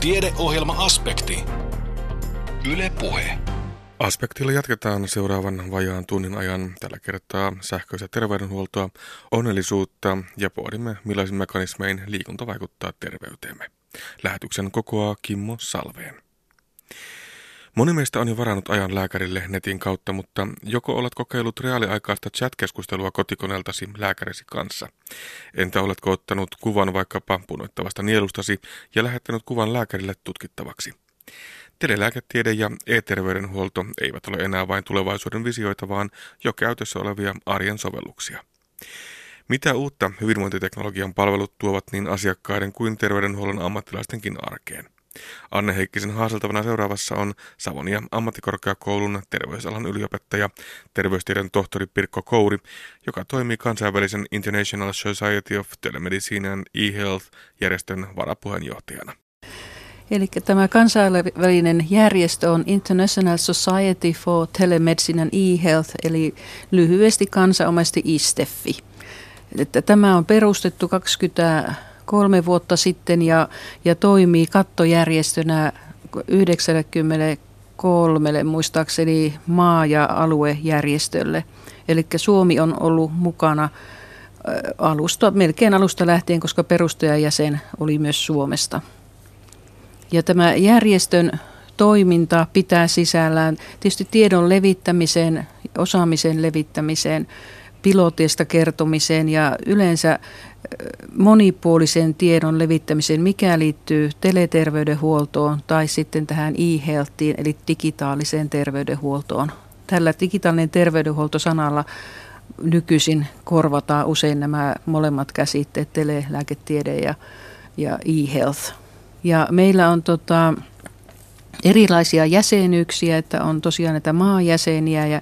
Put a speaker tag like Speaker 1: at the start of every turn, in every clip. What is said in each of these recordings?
Speaker 1: Tiedeohjelma-aspekti. Yle Puhe.
Speaker 2: Aspektilla jatketaan seuraavan vajaan tunnin ajan tällä kertaa sähköistä terveydenhuoltoa, onnellisuutta ja pohdimme millaisin mekanismein liikunta vaikuttaa terveyteemme. Lähetyksen kokoaa Kimmo Salveen. Moni meistä on jo varannut ajan lääkärille netin kautta, mutta joko olet kokeillut reaaliaikaista chat-keskustelua kotikoneeltasi lääkärisi kanssa? Entä oletko ottanut kuvan vaikkapa punoittavasta nielustasi ja lähettänyt kuvan lääkärille tutkittavaksi? Telelääketiede ja e-terveydenhuolto eivät ole enää vain tulevaisuuden visioita, vaan jo käytössä olevia arjen sovelluksia. Mitä uutta hyvinvointiteknologian palvelut tuovat niin asiakkaiden kuin terveydenhuollon ammattilaistenkin arkeen? Anne Heikkisen haaseltavana seuraavassa on Savonia ammattikorkeakoulun terveysalan yliopettaja, terveystiedon tohtori Pirkko Kouri, joka toimii kansainvälisen International Society of Telemedicine and E-Health-järjestön varapuheenjohtajana.
Speaker 3: Eli tämä kansainvälinen järjestö on International Society for Telemedicine and E-Health, eli lyhyesti kansanomasti ISTEFI. Että tämä on perustettu 23 vuotta sitten ja, ja toimii kattojärjestönä 93 muistaakseni maa- ja aluejärjestölle. Eli Suomi on ollut mukana alusta, melkein alusta lähtien, koska perustajajäsen oli myös Suomesta. Ja tämä järjestön toiminta pitää sisällään tietysti tiedon levittämiseen, osaamisen levittämiseen, piloteista kertomiseen ja yleensä monipuolisen tiedon levittämiseen, mikä liittyy teleterveydenhuoltoon tai sitten tähän e-healthiin, eli digitaaliseen terveydenhuoltoon. Tällä digitaalinen terveydenhuolto-sanalla nykyisin korvataan usein nämä molemmat käsitteet, telelääketiede ja, ja e-health. Ja meillä on tota, erilaisia jäsenyyksiä, että on tosiaan näitä maajäseniä ja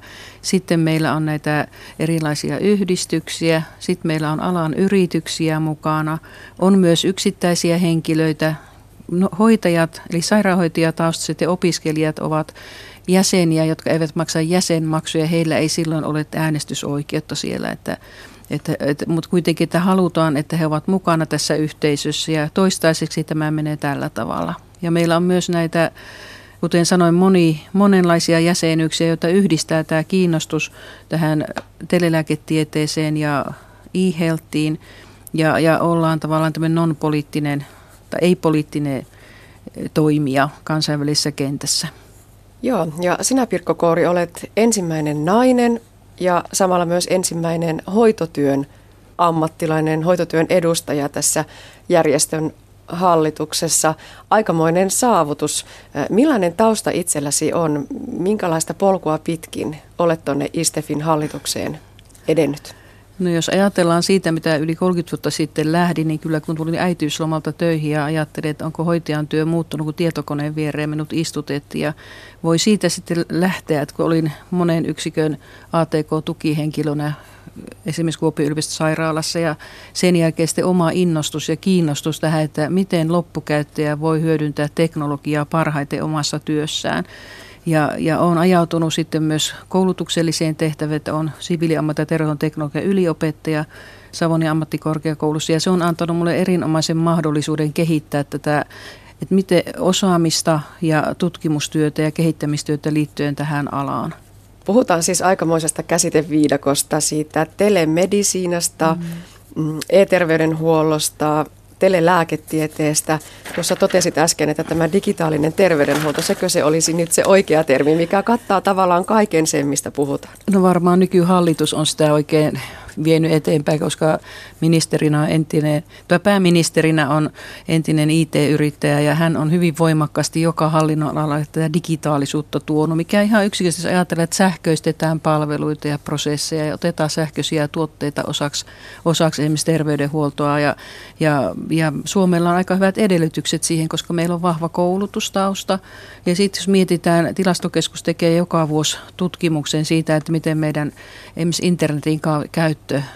Speaker 3: sitten meillä on näitä erilaisia yhdistyksiä, sitten meillä on alan yrityksiä mukana, on myös yksittäisiä henkilöitä, no, hoitajat eli sairaanhoitajataustaiset ja opiskelijat ovat jäseniä, jotka eivät maksa jäsenmaksuja, heillä ei silloin ole äänestysoikeutta siellä, että että, että, mutta kuitenkin että halutaan, että he ovat mukana tässä yhteisössä. Ja toistaiseksi tämä menee tällä tavalla. Ja meillä on myös näitä, kuten sanoin, moni, monenlaisia jäsenyyksiä, joita yhdistää tämä kiinnostus tähän telelääketieteeseen ja e-healthiin. Ja, ja ollaan tavallaan tämmöinen non-poliittinen tai ei-poliittinen toimija kansainvälisessä kentässä.
Speaker 4: Joo, ja sinä Pirkko Koori olet ensimmäinen nainen ja samalla myös ensimmäinen hoitotyön ammattilainen, hoitotyön edustaja tässä järjestön hallituksessa. Aikamoinen saavutus. Millainen tausta itselläsi on? Minkälaista polkua pitkin olet tuonne ISTEFin hallitukseen edennyt?
Speaker 3: No jos ajatellaan siitä, mitä yli 30 vuotta sitten lähdin, niin kyllä kun tulin äitiyslomalta töihin ja ajattelin, että onko hoitajan työ muuttunut, kun tietokoneen viereen minut istutettiin. Ja voi siitä sitten lähteä, että kun olin monen yksikön ATK-tukihenkilönä esimerkiksi Kuopion yliopistosairaalassa ja sen jälkeen sitten oma innostus ja kiinnostus tähän, että miten loppukäyttäjä voi hyödyntää teknologiaa parhaiten omassa työssään. Ja, ja olen ajautunut sitten myös koulutukselliseen tehtävään, että on siviiliammatti- ja terveydenteknologian yliopettaja Savonin ammattikorkeakoulussa. Ja se on antanut mulle erinomaisen mahdollisuuden kehittää tätä, että miten osaamista ja tutkimustyötä ja kehittämistyötä liittyen tähän alaan.
Speaker 4: Puhutaan siis aikamoisesta käsiteviidakosta, siitä telemedisiinasta, mm. mm e-terveydenhuollosta, telelääketieteestä. Tuossa totesit äsken, että tämä digitaalinen terveydenhuolto, sekö se olisi nyt se oikea termi, mikä kattaa tavallaan kaiken sen, mistä puhutaan?
Speaker 3: No varmaan nykyhallitus on sitä oikein vienyt eteenpäin, koska ministerinä on entinen, tai pääministerinä on entinen IT-yrittäjä ja hän on hyvin voimakkaasti joka hallinnon alalla tätä digitaalisuutta tuonut, mikä ihan yksinkertaisesti ajattelee, että sähköistetään palveluita ja prosesseja ja otetaan sähköisiä tuotteita osaksi, osaksi esimerkiksi terveydenhuoltoa ja, ja, ja Suomella on aika hyvät edellytykset siihen, koska meillä on vahva koulutustausta. Ja sitten jos mietitään, tilastokeskus tekee joka vuosi tutkimuksen siitä, että miten meidän esimerkiksi internetin käyttö käyttö,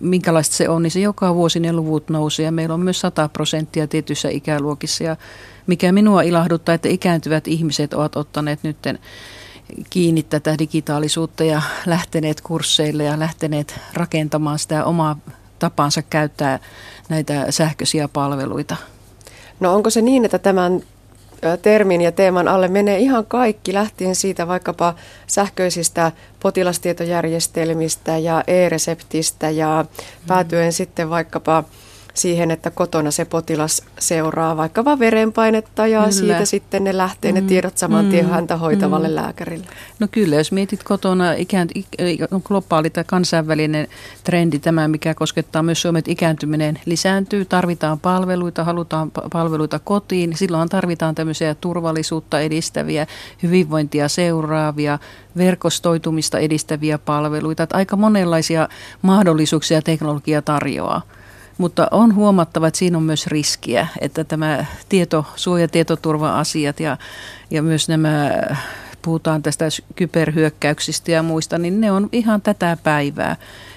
Speaker 3: minkälaista se on, niin se joka vuosi ne luvut nousee ja meillä on myös 100 prosenttia tietyissä ikäluokissa ja mikä minua ilahduttaa, että ikääntyvät ihmiset ovat ottaneet nytten kiinni tätä digitaalisuutta ja lähteneet kursseille ja lähteneet rakentamaan sitä omaa tapansa käyttää näitä sähköisiä palveluita.
Speaker 4: No onko se niin, että tämän termin ja teeman alle menee ihan kaikki, lähtien siitä vaikkapa sähköisistä potilastietojärjestelmistä ja e-reseptistä ja päätyen mm. sitten vaikkapa siihen, että kotona se potilas seuraa vaikka verenpainetta ja kyllä. siitä sitten ne lähtee mm. ne tiedot saman tien mm. häntä hoitavalle mm. lääkärille.
Speaker 3: No kyllä, jos mietit kotona, ikään, on globaali tai kansainvälinen trendi tämä, mikä koskettaa myös Suomen, että ikääntyminen lisääntyy, tarvitaan palveluita, halutaan palveluita kotiin, silloin tarvitaan tämmöisiä turvallisuutta edistäviä, hyvinvointia seuraavia, verkostoitumista edistäviä palveluita, että aika monenlaisia mahdollisuuksia teknologia tarjoaa. Mutta on huomattava, että siinä on myös riskiä, että tämä tieto, suojatietoturva-asiat ja, ja myös nämä puhutaan tästä kyberhyökkäyksistä ja muista, niin ne on ihan tätä päivää.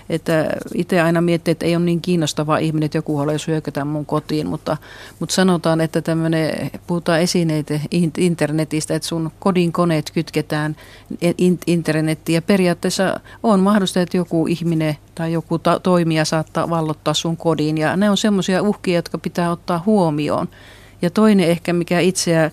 Speaker 3: Että itse aina miettii, että ei ole niin kiinnostava ihminen, että joku haluaisi hyökätä mun kotiin, mutta, mutta sanotaan, että tämmöinen, puhutaan esineitä internetistä, että sun kodin koneet kytketään internettiin ja periaatteessa on mahdollista, että joku ihminen tai joku ta- toimija saattaa vallottaa sun kodin ja ne on semmoisia uhkia, jotka pitää ottaa huomioon. Ja toinen ehkä, mikä itseä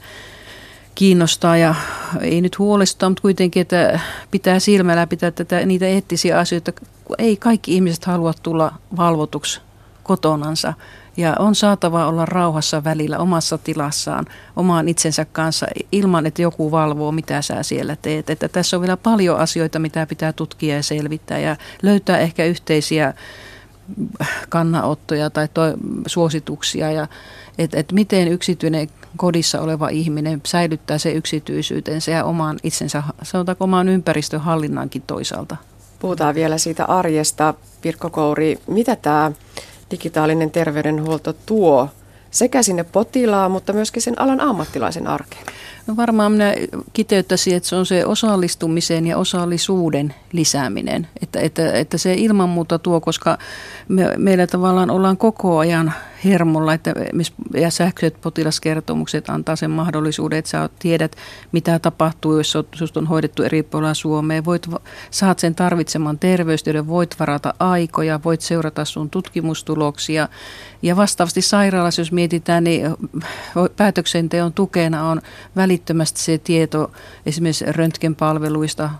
Speaker 3: kiinnostaa ja ei nyt huolestua, mutta kuitenkin, että pitää silmällä pitää tätä, niitä eettisiä asioita. Ei kaikki ihmiset halua tulla valvotuksi kotonansa ja on saatava olla rauhassa välillä omassa tilassaan omaan itsensä kanssa ilman, että joku valvoo, mitä sä siellä teet. Että tässä on vielä paljon asioita, mitä pitää tutkia ja selvittää ja löytää ehkä yhteisiä kannanottoja tai suosituksia ja että et miten yksityinen kodissa oleva ihminen säilyttää se yksityisyytensä ja oman itsensä, sanotaanko oman ympäristön hallinnankin toisaalta.
Speaker 4: Puhutaan vielä siitä arjesta. Pirkko Kouri, mitä tämä digitaalinen terveydenhuolto tuo sekä sinne potilaan, mutta myöskin sen alan ammattilaisen arkeen?
Speaker 3: No varmaan minä kiteyttäisin, että se on se osallistumisen ja osallisuuden lisääminen. Että, että, että se ilman muuta tuo, koska me, meillä tavallaan ollaan koko ajan hermolla, että ja sähköiset potilaskertomukset antaa sen mahdollisuuden, että sä tiedät, mitä tapahtuu, jos sinusta on hoidettu eri puolilla Suomea. Voit, saat sen tarvitseman terveystyöden, voit varata aikoja, voit seurata sun tutkimustuloksia. Ja vastaavasti sairaalassa, jos mietitään, niin päätöksenteon tukena on välittömästi se tieto esimerkiksi röntgenpalveluista,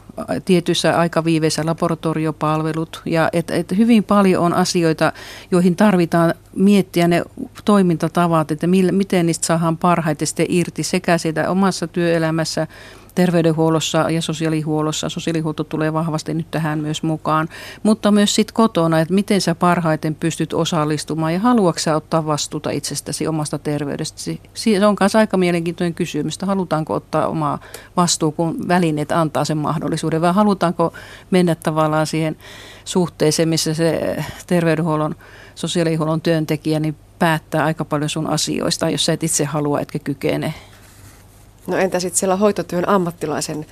Speaker 3: tietyissä aikaviiveissä laboratoriopalvelut. Ja et, et hyvin paljon on asioita, joihin tarvitaan miettiä ne toimintatavat, että millä, miten niistä saadaan parhaiten sitten irti sekä siitä omassa työelämässä, terveydenhuollossa ja sosiaalihuollossa. Sosiaalihuolto tulee vahvasti nyt tähän myös mukaan, mutta myös sitten kotona, että miten sä parhaiten pystyt osallistumaan ja haluatko ottaa vastuuta itsestäsi, omasta terveydestäsi. Se on myös aika mielenkiintoinen kysymys, että halutaanko ottaa omaa vastuu, kun välineet antaa sen mahdollisuuden, vai halutaanko mennä tavallaan siihen suhteeseen, missä se terveydenhuollon, sosiaalihuollon työntekijä niin päättää aika paljon sun asioista, jos sä et itse halua etkä kykene.
Speaker 4: No entä sitten siellä hoitotyön ammattilaisen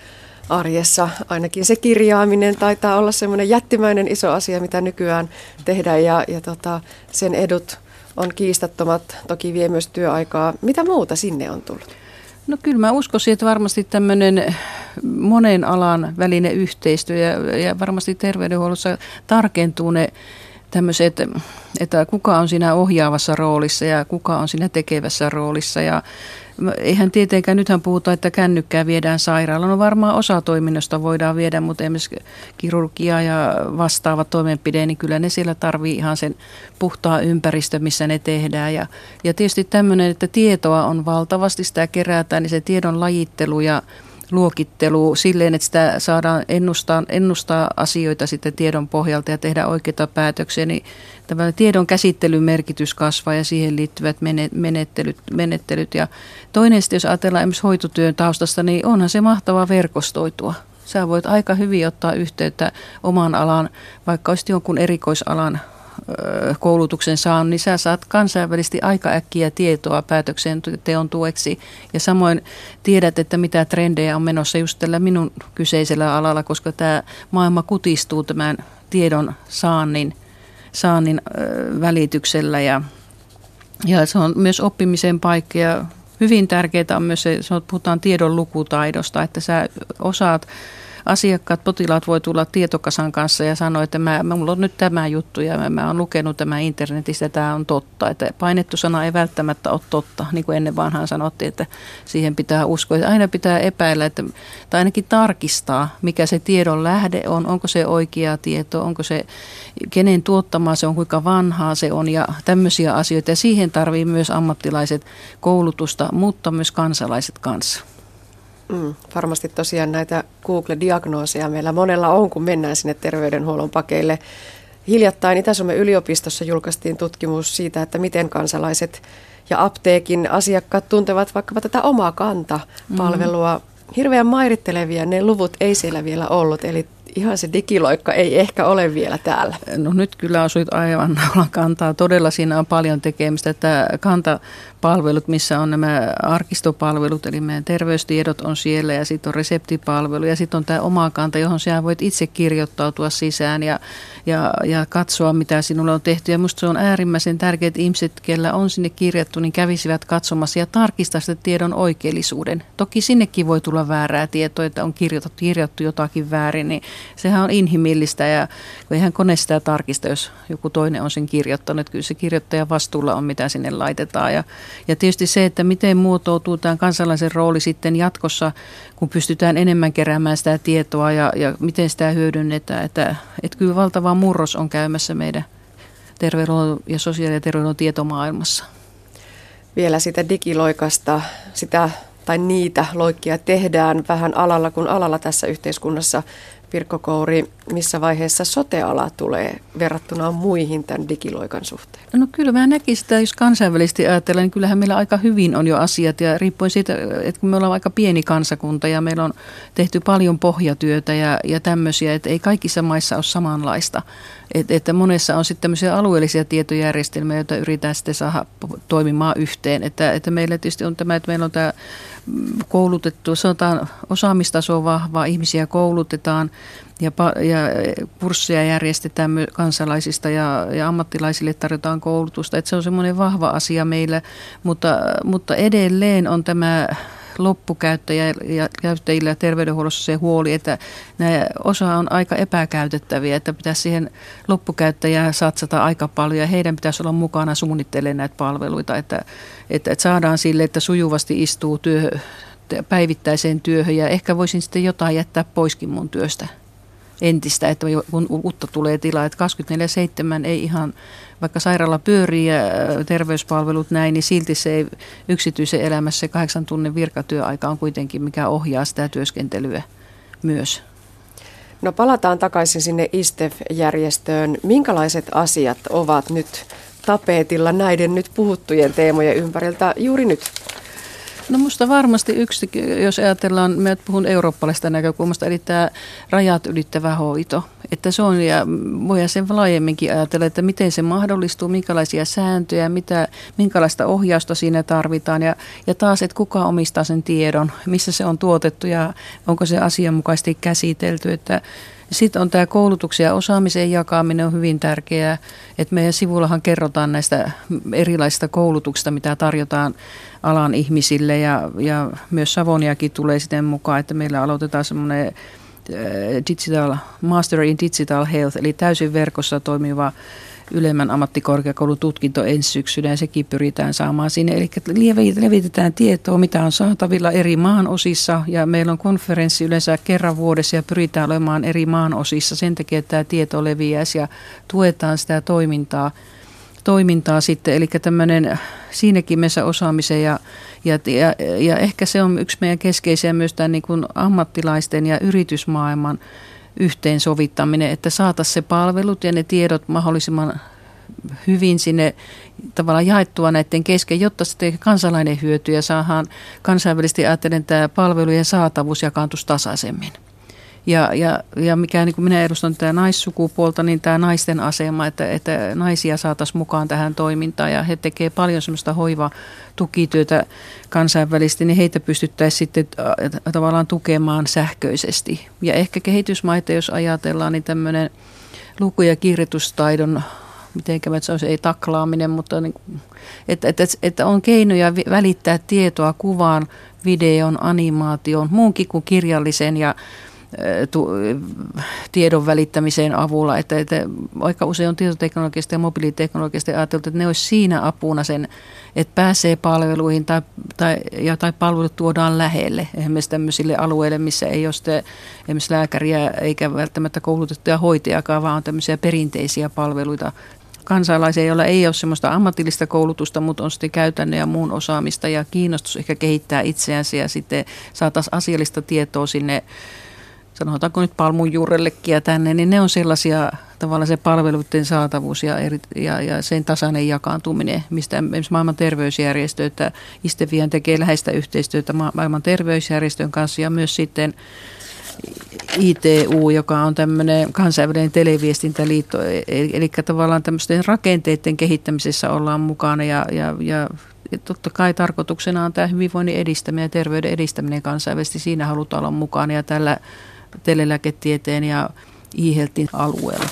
Speaker 4: arjessa? Ainakin se kirjaaminen taitaa olla semmoinen jättimäinen iso asia, mitä nykyään tehdään ja, ja tota, sen edut on kiistattomat, toki vie myös työaikaa. Mitä muuta sinne on tullut?
Speaker 3: No kyllä mä uskoisin, että varmasti tämmöinen monen alan välinen yhteistyö ja, ja varmasti terveydenhuollossa tarkentuu ne tämmöiset, että kuka on siinä ohjaavassa roolissa ja kuka on siinä tekevässä roolissa. Ja eihän tietenkään, nythän puhutaan, että kännykkää viedään sairaalaan. No varmaan osa toiminnosta voidaan viedä, mutta esimerkiksi kirurgia ja vastaava toimenpide, niin kyllä ne siellä tarvii ihan sen puhtaa ympäristö, missä ne tehdään. Ja, ja tietysti tämmöinen, että tietoa on valtavasti, sitä kerätään, niin se tiedon lajittelu ja luokittelu silleen, että sitä saadaan ennustaa, ennustaa asioita sitten tiedon pohjalta ja tehdä oikeita päätöksiä, niin tämä tiedon käsittelyn merkitys kasvaa ja siihen liittyvät menettelyt. menettelyt. Ja toinen sitten, jos ajatellaan esimerkiksi hoitotyön taustasta, niin onhan se mahtavaa verkostoitua. Sä voit aika hyvin ottaa yhteyttä oman alan, vaikka olisit jonkun erikoisalan koulutuksen saanut, niin sä saat kansainvälisesti aika äkkiä tietoa päätöksenteon tueksi. Ja samoin tiedät, että mitä trendejä on menossa just tällä minun kyseisellä alalla, koska tämä maailma kutistuu tämän tiedon saannin, saannin välityksellä ja, ja se on myös oppimisen paikka ja hyvin tärkeää on myös se, puhutaan tiedon lukutaidosta, että sä osaat asiakkaat, potilaat voi tulla tietokasan kanssa ja sanoa, että mä, mulla on nyt tämä juttu ja mä, mä oon lukenut tämä internetistä, tämä on totta. Että painettu sana ei välttämättä ole totta, niin kuin ennen vanhaan sanottiin, että siihen pitää uskoa. Että aina pitää epäillä, että, tai ainakin tarkistaa, mikä se tiedon lähde on, onko se oikea tieto, onko se kenen tuottamaa se on, kuinka vanhaa se on ja tämmöisiä asioita. Ja siihen tarvii myös ammattilaiset koulutusta, mutta myös kansalaiset kanssa.
Speaker 4: Mm, varmasti tosiaan näitä Google-diagnooseja meillä monella on, kun mennään sinne terveydenhuollon pakeille. Hiljattain Itä-Suomen yliopistossa julkaistiin tutkimus siitä, että miten kansalaiset ja apteekin asiakkaat tuntevat vaikkapa tätä omaa kanta-palvelua. Mm. Hirveän mairittelevia ne luvut ei siellä vielä ollut, eli ihan se digiloikka ei ehkä ole vielä täällä.
Speaker 3: No nyt kyllä asuit aivan naulan kantaa. Todella siinä on paljon tekemistä. Tämä kanta palvelut, missä on nämä arkistopalvelut, eli meidän terveystiedot on siellä ja sitten on reseptipalvelu ja sitten on tämä oma kanta, johon sinä voit itse kirjoittautua sisään ja, ja, ja katsoa, mitä sinulle on tehty. Ja minusta se on äärimmäisen tärkeää, että ihmiset, kellä on sinne kirjattu, niin kävisivät katsomassa ja tarkistaa sitä tiedon oikeellisuuden. Toki sinnekin voi tulla väärää tietoa, että on kirjoitettu, kirjoittu jotakin väärin, niin sehän on inhimillistä ja eihän kone sitä tarkista, jos joku toinen on sen kirjoittanut. Kyllä se kirjoittajan vastuulla on, mitä sinne laitetaan ja ja tietysti se, että miten muotoutuu tämä kansalaisen rooli sitten jatkossa, kun pystytään enemmän keräämään sitä tietoa ja, ja miten sitä hyödynnetään. Että, että kyllä valtava murros on käymässä meidän terveydenhuollon ja sosiaali- ja terveydenhuollon tietomaailmassa.
Speaker 4: Vielä sitä digiloikasta, sitä tai niitä loikkia tehdään vähän alalla kuin alalla tässä yhteiskunnassa. Pirkko Kouri, missä vaiheessa soteala tulee verrattuna muihin tämän digiloikan suhteen?
Speaker 3: No kyllä mä näkisin että jos kansainvälisesti ajatellaan, niin kyllähän meillä aika hyvin on jo asiat ja riippuen siitä, että kun me ollaan aika pieni kansakunta ja meillä on tehty paljon pohjatyötä ja, ja tämmöisiä, että ei kaikissa maissa ole samanlaista. Et, että monessa on sitten tämmöisiä alueellisia tietojärjestelmiä, joita yritetään sitten saada toimimaan yhteen. Että, että meillä tietysti on tämä, että meillä on tämä koulutettu, sanotaan osaamistaso vahva, ihmisiä koulutetaan ja, ja kursseja järjestetään kansalaisista ja, ja ammattilaisille tarjotaan koulutusta. Että se on semmoinen vahva asia meillä, mutta, mutta edelleen on tämä loppukäyttäjillä ja terveydenhuollossa se huoli, että nämä osa on aika epäkäytettäviä, että pitäisi siihen loppukäyttäjään satsata aika paljon ja heidän pitäisi olla mukana suunnittelemaan näitä palveluita, että, että, että saadaan sille, että sujuvasti istuu työ, päivittäiseen työhön ja ehkä voisin sitten jotain jättää poiskin mun työstä entistä, että kun uutta tulee tilaa, että 24-7 ei ihan, vaikka sairaala pyörii ja terveyspalvelut näin, niin silti se ei, yksityisen elämässä se kahdeksan tunnin virkatyöaika on kuitenkin, mikä ohjaa sitä työskentelyä myös.
Speaker 4: No palataan takaisin sinne ISTEF-järjestöön. Minkälaiset asiat ovat nyt tapetilla näiden nyt puhuttujen teemojen ympäriltä juuri nyt?
Speaker 3: No musta varmasti yksi, jos ajatellaan, mä puhun eurooppalaisesta näkökulmasta, eli tämä rajat ylittävä hoito. Että se on, ja voidaan sen laajemminkin ajatella, että miten se mahdollistuu, minkälaisia sääntöjä, mitä, minkälaista ohjausta siinä tarvitaan. Ja, ja taas, että kuka omistaa sen tiedon, missä se on tuotettu ja onko se asianmukaisesti käsitelty. Että sitten on tämä koulutuksen ja osaamisen jakaminen on hyvin tärkeää, että meidän sivullahan kerrotaan näistä erilaisista koulutuksista, mitä tarjotaan alan ihmisille ja, ja myös Savoniakin tulee siten mukaan, että meillä aloitetaan semmoinen äh, digital, Master in Digital Health, eli täysin verkossa toimiva ylemmän ammattikorkeakoulun tutkinto ensi syksynä ja sekin pyritään saamaan sinne. Eli levitetään tietoa, mitä on saatavilla eri maan osissa ja meillä on konferenssi yleensä kerran vuodessa ja pyritään olemaan eri maan osissa sen takia, että tämä tieto leviäisi ja tuetaan sitä toimintaa toimintaa sitten, eli tämmöinen siinäkin meissä osaamisen ja, ja, ja, ja ehkä se on yksi meidän keskeisiä myös tämän niin kuin ammattilaisten ja yritysmaailman yhteensovittaminen, että saataisiin se palvelut ja ne tiedot mahdollisimman hyvin sinne tavallaan jaettua näiden kesken, jotta sitten kansalainen hyötyy ja saadaan kansainvälisesti ajatellen tämä palvelujen saatavuus jakaantuisi tasaisemmin. Ja, ja, ja mikä niin kuin minä edustan tätä naissukupuolta, niin tämä naisten asema, että, että naisia saataisiin mukaan tähän toimintaan ja he tekevät paljon semmoista hoiva-tukityötä kansainvälisesti, niin heitä pystyttäisiin sitten tavallaan tukemaan sähköisesti. Ja ehkä kehitysmaita, jos ajatellaan, niin tämmöinen luku- ja kirjoitustaidon miten se olisi, ei taklaaminen, mutta niin, että, että, että on keinoja välittää tietoa kuvaan, videon, animaation, muunkin kuin kirjallisen ja tiedon välittämiseen avulla. Että, että aika usein on tietoteknologiasta ja mobiiliteknologiasta ajateltu, että ne olisi siinä apuna sen, että pääsee palveluihin tai, tai, ja, tai palvelut tuodaan lähelle. Esimerkiksi tämmöisille alueille, missä ei ole sitten esimerkiksi lääkäriä eikä välttämättä koulutettuja hoitajakaan, vaan on tämmöisiä perinteisiä palveluita kansalaisia, joilla ei ole semmoista ammatillista koulutusta, mutta on sitten käytännön ja muun osaamista ja kiinnostus ehkä kehittää itseänsä ja sitten saataisiin asiallista tietoa sinne sanotaanko nyt palmun juurellekin ja tänne, niin ne on sellaisia tavallaan se palveluiden saatavuus ja, eri, ja, ja sen tasainen jakaantuminen, mistä esimerkiksi maailman terveysjärjestö, että Istevian tekee läheistä yhteistyötä maailman terveysjärjestön kanssa ja myös sitten ITU, joka on tämmöinen kansainvälinen televiestintäliitto, e, eli, eli tavallaan tämmöisten rakenteiden kehittämisessä ollaan mukana ja, ja, ja ja totta kai tarkoituksena on tämä hyvinvoinnin edistäminen ja terveyden edistäminen kansainvälisesti. Siinä halutaan olla mukana ja tällä telelääketieteen ja e alueella.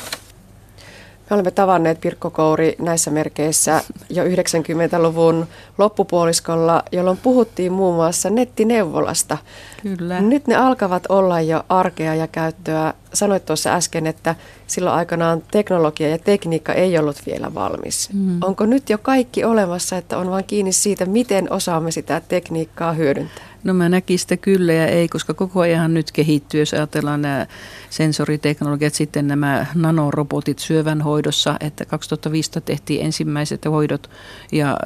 Speaker 4: Me olemme tavanneet Pirkko Kouri näissä merkeissä jo 90-luvun loppupuoliskolla, jolloin puhuttiin muun muassa nettineuvolasta.
Speaker 3: Kyllä.
Speaker 4: Nyt ne alkavat olla jo arkea ja käyttöä. Sanoit tuossa äsken, että silloin aikanaan teknologia ja tekniikka ei ollut vielä valmis. Mm. Onko nyt jo kaikki olemassa, että on vain kiinni siitä, miten osaamme sitä tekniikkaa hyödyntää?
Speaker 3: No mä näkisin sitä kyllä ja ei, koska koko ajan nyt kehittyy, jos ajatellaan nämä sensoriteknologiat, sitten nämä nanorobotit syövän hoidossa, että 2015 tehtiin ensimmäiset hoidot ja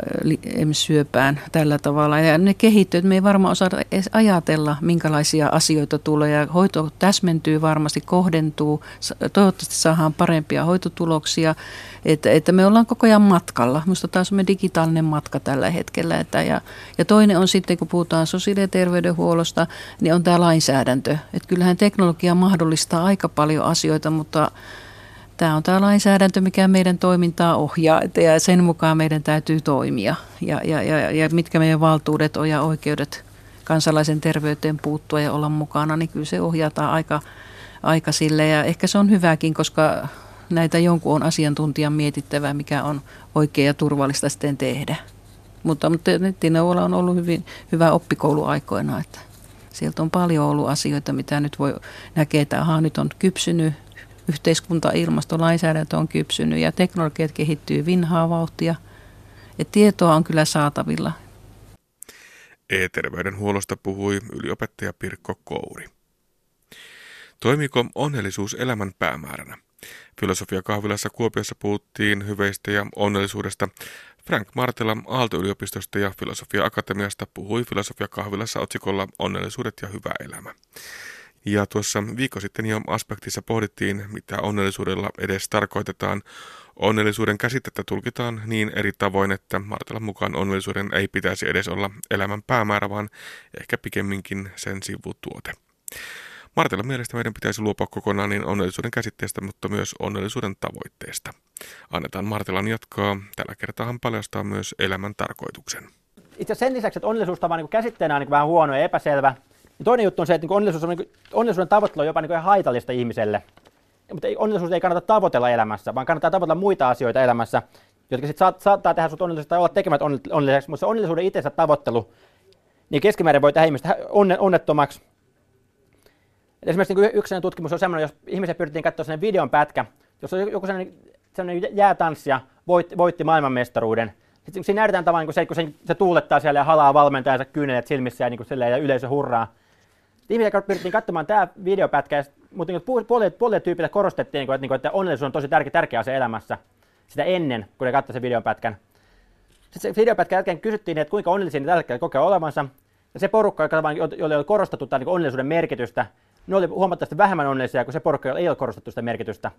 Speaker 3: syöpään tällä tavalla. Ja ne kehittyy, että me ei varmaan osata edes ajatella, minkälaisia asioita tulee ja hoito täsmentyy varmasti, kohdentuu, toivottavasti saadaan parempia hoitotuloksia, että, että me ollaan koko ajan matkalla. Minusta taas on digitaalinen matka tällä hetkellä. Että ja, ja toinen on sitten, kun puhutaan sosiaali- ja terveydenhuollosta, niin on tämä lainsäädäntö. Että kyllähän teknologia mahdollistaa aika paljon asioita, mutta tämä on tämä lainsäädäntö, mikä meidän toimintaa ohjaa ja sen mukaan meidän täytyy toimia. Ja, ja, ja, ja mitkä meidän valtuudet on ja oikeudet kansalaisen terveyteen puuttua ja olla mukana, niin kyllä se ohjataan aika, aika sille. Ja ehkä se on hyväkin, koska näitä jonkun on asiantuntijan mietittävä, mikä on oikea ja turvallista sitten tehdä. Mutta, mutta nettineuvola on ollut hyvin hyvä oppikoulu aikoina, että sieltä on paljon ollut asioita, mitä nyt voi näkeä, että aha, nyt on kypsynyt, yhteiskunta, ilmasto, lainsäädäntö on kypsynyt ja teknologiat kehittyy vinhaa vauhtia. Ja tietoa on kyllä saatavilla.
Speaker 2: E-terveydenhuollosta puhui yliopettaja Pirkko Kouri. Toimiko onnellisuus elämän päämääränä? Filosofia kahvilassa Kuopiossa puhuttiin hyveistä ja onnellisuudesta. Frank Martela Aalto-yliopistosta ja Filosofia Akatemiasta puhui Filosofia kahvilassa otsikolla Onnellisuudet ja hyvä elämä. Ja tuossa viikko sitten jo aspektissa pohdittiin, mitä onnellisuudella edes tarkoitetaan. Onnellisuuden käsitettä tulkitaan niin eri tavoin, että Martelan mukaan onnellisuuden ei pitäisi edes olla elämän päämäärä, vaan ehkä pikemminkin sen sivutuote. Martella mielestä meidän pitäisi luopua kokonaan niin onnellisuuden käsitteestä, mutta myös onnellisuuden tavoitteesta. Annetaan Martelan jatkaa. Tällä kertaa hän paljastaa myös elämän tarkoituksen.
Speaker 5: Itse sen lisäksi, että onnellisuus on niin käsitteenä on niin vähän huono ja epäselvä, niin toinen juttu on se, että niin onnellisuus on, niin kuin, onnellisuuden tavoittelu on jopa niin kuin haitallista ihmiselle. Mutta ei, onnellisuus ei kannata tavoitella elämässä, vaan kannattaa tavoitella muita asioita elämässä, jotka sitten saat, saattaa tehdä sinut onnelliseksi tai olla tekemät onnelliseksi. Mutta se onnellisuuden itsensä tavoittelu, niin keskimäärin voi tehdä ihmistä onne, onnettomaksi et esimerkiksi niin yksi tutkimus on sellainen, jos ihmisiä pyrittiin katsoa sellainen videon pätkä, jos on joku sellainen, sellainen jäätanssija voitti, voitti maailmanmestaruuden. Sitten siinä näytetään tavallaan niin se, kun se, se tuulettaa siellä ja halaa valmentajansa kyynelet silmissä ja, niin kuin ja yleisö hurraa. Ihmisiä pyrittiin katsomaan tämä videopätkä, mutta niin puolelle, puolelle tyypille korostettiin, että, niin että onnellisuus on tosi tärkeä, tärkeä asia elämässä sitä ennen, kun ne katsoivat sen videopätkän. Sitten se videopätkän jälkeen kysyttiin, että kuinka onnellisia ne tällä hetkellä kokee olevansa. Ja se porukka, jolle oli korostettu tämän niin onnellisuuden merkitystä, ne oli huomattavasti vähemmän onnellisia kuin se porukka, jolla ei ole korostettu sitä merkitystä.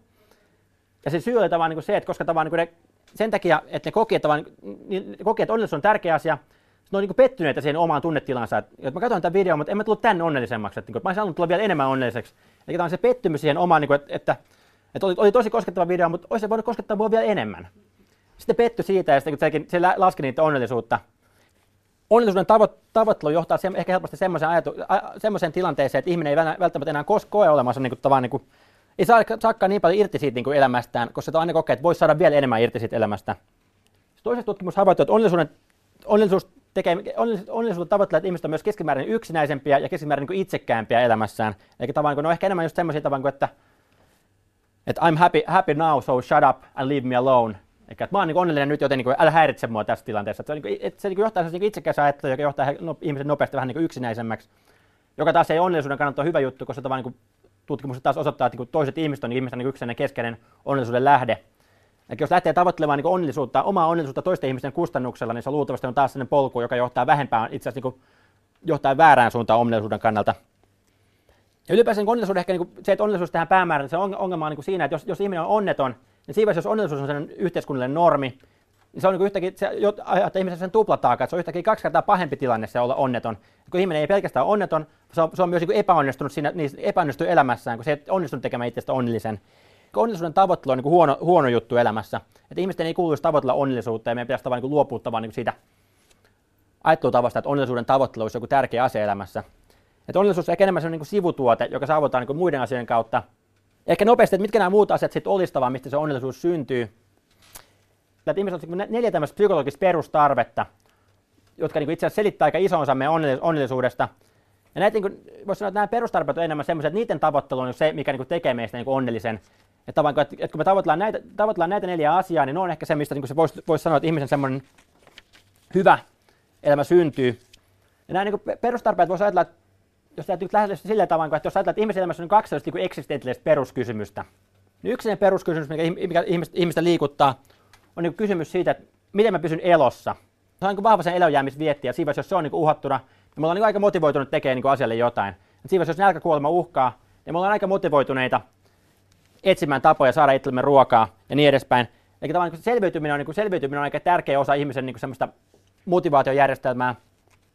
Speaker 5: Ja se syy oli tavallaan niin se, että koska tavallaan niin ne, sen takia, että ne koki, että, niin, koki, että onnellisuus on tärkeä asia, ne on niin pettyneitä siihen omaan tunnetilansa. Että, että mä katsoin tätä videoa, mutta en mä tullut tänne onnellisemmaksi. Että, niin että mä olisin halunnut tulla vielä enemmän onnelliseksi. Eli tämä on se pettymys siihen omaan, niin kuin, että, että, että oli, oli, tosi koskettava video, mutta olisi voinut koskettaa mua vielä enemmän. Sitten petty siitä ja sitten kun se laski niitä onnellisuutta, onnellisuuden tavo- tavoittelu johtaa se, ehkä helposti semmoiseen, ajatu, a, semmoiseen tilanteeseen, että ihminen ei välttämättä enää kos- koe olemansa niin kuin, tavan, niin kuin, ei saa, saakaan niin paljon irti siitä niin kuin elämästään, koska se aina kokee, että voisi saada vielä enemmän irti siitä elämästä. Toisessa tutkimus havaittu, että onnellisuuden onnellisuus tekee, onnellisuutta että ihmiset on myös keskimäärin yksinäisempiä ja keskimäärin niin itsekäämpiä elämässään. Eli tavallaan kun ne on ehkä enemmän just semmoisia tavallaan, että, että I'm happy, happy now, so shut up and leave me alone. Eli että mä oon niin onnellinen nyt, joten niin kuin, älä häiritse mua tässä tilanteessa. Että se, niin kuin, että se niin kuin johtaa niin itsekäs ajattelua, joka johtaa no, ihmisen nopeasti vähän niin kuin yksinäisemmäksi. Joka taas ei onnellisuuden kannalta ole hyvä juttu, koska tavallaan niin kuin, tutkimukset taas osoittaa, että niin kuin toiset ihmiset on niin ihmisten niin yksinäinen keskeinen onnellisuuden lähde. Eli jos lähtee tavoittelemaan niin onnellisuutta, omaa onnellisuutta toisten ihmisten kustannuksella, niin se luultavasti on taas sellainen polku, joka johtaa vähempään, itse asiassa niin johtaa väärään suuntaan onnellisuuden kannalta. Ja ylipäänsä niin onnellisuus ehkä niin se, että onnellisuus tähän päämäärään, se ongelma on niin siinä, että jos, jos ihminen on onneton, niin siinä jos onnellisuus on sellainen yhteiskunnallinen normi, niin se on niin yhtäkkiä, se aiheuttaa ihmisen sen että se on yhtäkkiä kaksi kertaa pahempi tilanne se olla onneton. Kun ihminen ei pelkästään onneton, se on, se on myös niin epäonnistunut siinä, niin epäonnistunut elämässään, kun se ei onnistunut tekemään itsestä onnellisen onnellisuuden tavoittelu on niin huono, huono juttu elämässä. Että ihmisten ei kuuluisi tavoitella onnellisuutta ja meidän pitäisi niin luopua tavallaan niin siitä ajattelutavasta, että onnellisuuden tavoittelu olisi joku tärkeä asia elämässä. Että onnellisuus on ehkä enemmän sellainen niin sivutuote, joka saavutetaan niin kuin muiden asioiden kautta. Ehkä nopeasti, että mitkä nämä muut asiat sitten olisivat, mistä se onnellisuus syntyy. Että ihmiset on neljä tämmöistä psykologista perustarvetta, jotka niin itse asiassa selittää aika iso osa meidän onnellisuudesta. Ja näitä, niin voisi sanoa, että nämä perustarpeet on enemmän semmoisia, että niiden tavoittelu on se, mikä niin tekee meistä niin onnellisen. Että, vaikka, että, että kun me tavoitellaan näitä, tavoitellaan näitä neljä asiaa, niin ne on ehkä se, mistä niin se voisi, voisi sanoa, että ihmisen semmoinen hyvä elämä syntyy. Ja nämä niin perustarpeet voisi ajatella, että jos täytyy lähteä sillä tavalla, että jos ajatellaan, että ihmisen elämässä on kaksi niin eksistentiaalista peruskysymystä, niin yksi peruskysymys, mikä, ihmistä, ihmistä liikuttaa, on niin kysymys siitä, että miten mä pysyn elossa. Se on niin vahva sen elonjäämisvietti, ja siinä jos se on niin uhattuna, niin me ollaan niin aika motivoituneet tekemään niin asialle jotain. Et siinä jos nälkäkuolema uhkaa, niin me ollaan aika motivoituneita etsimään tapoja saada itsellemme ruokaa ja niin edespäin. Eli tavallaan niin selviytyminen on, niin selviytyminen on aika tärkeä osa ihmisen niin semmoista motivaatiojärjestelmää.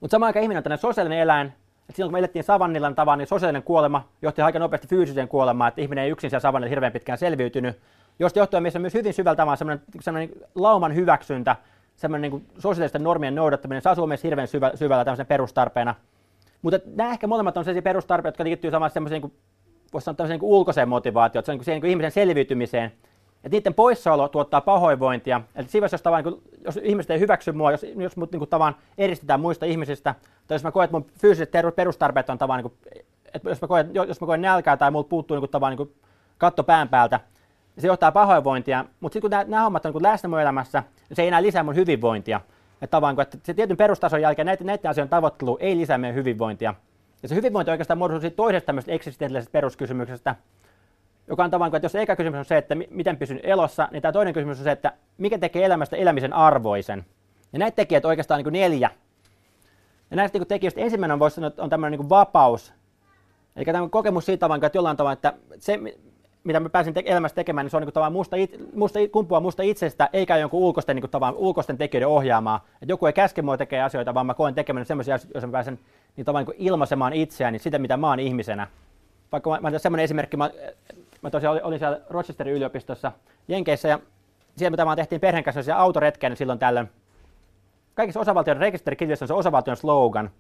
Speaker 5: Mutta samaan aikaan ihminen on tällainen sosiaalinen eläin, että silloin kun me elettiin savannilla tavan, niin sosiaalinen kuolema johti aika nopeasti fyysiseen kuolemaan, että ihminen ei yksin siellä savannilla hirveän pitkään selviytynyt, josta johtuen meissä myös hyvin syvältä vaan semmoinen, semmoinen lauman hyväksyntä, semmoinen niin sosiaalisten normien noudattaminen, se asuu meissä hirveän syvä, syvällä tämmöisen perustarpeena. Mutta nämä ehkä molemmat on sellaisia perustarpeita, jotka liittyy samassa semmoiseen niin voisi sanoa niin ulkoiseen motivaatioon, se on niin siihen niin ihmisen selviytymiseen. Että niiden poissaolo tuottaa pahoinvointia. Eli siinä jos, tavan, niin jos ihmiset ei hyväksy mua, jos, jos mut niin kuin, tavan eristetään muista ihmisistä, tai jos mä koen, että mun fyysiset perustarpeet on tavan, niin että jos mä koen, jos mä koen nälkää tai muut puuttuu niin kuin, tavan, niin kuin, katto pään päältä, niin se johtaa pahoinvointia. Mutta sitten kun nämä, hommat on niin läsnä mun elämässä, niin se ei enää lisää mun hyvinvointia. Että, tavan, että se tietyn perustason jälkeen näiden, näiden asioiden tavoittelu ei lisää meidän hyvinvointia. Ja se hyvinvointi oikeastaan muodostuu toisesta tämmöisestä eksistentiaalisesta peruskysymyksestä, joka on tavallaan, että jos eka kysymys on se, että miten pysyn elossa, niin tämä toinen kysymys on se, että mikä tekee elämästä elämisen arvoisen. Ja näitä tekijät oikeastaan niin neljä. Ja näistä niin tekijöistä ensimmäinen voisi sanoa, että on tämmöinen niin vapaus. Eli tämä kokemus siitä tavalla, että jollain tavalla, että se, mitä mä pääsin te- elämässä tekemään, niin se on niin kuin musta, it, musta, kumpua musta itsestä, eikä jonkun ulkoisten, niin kuin ulkoisten tekijöiden ohjaamaa. Että joku ei käske mua tekemään asioita, vaan mä koen tekemään sellaisia asioita, joissa mä pääsen niin tavallaan niin ilmaisemaan itseäni, sitä mitä mä oon ihmisenä. Vaikka mä, mä semmoinen esimerkki, mä, mä tosiaan olin, siellä Rochesterin yliopistossa Jenkeissä ja siellä mitä mä tehtiin perheen kanssa autoretkeä, niin silloin tällöin kaikissa osavaltioiden rekisterikirjoissa on se osavaltion slogan.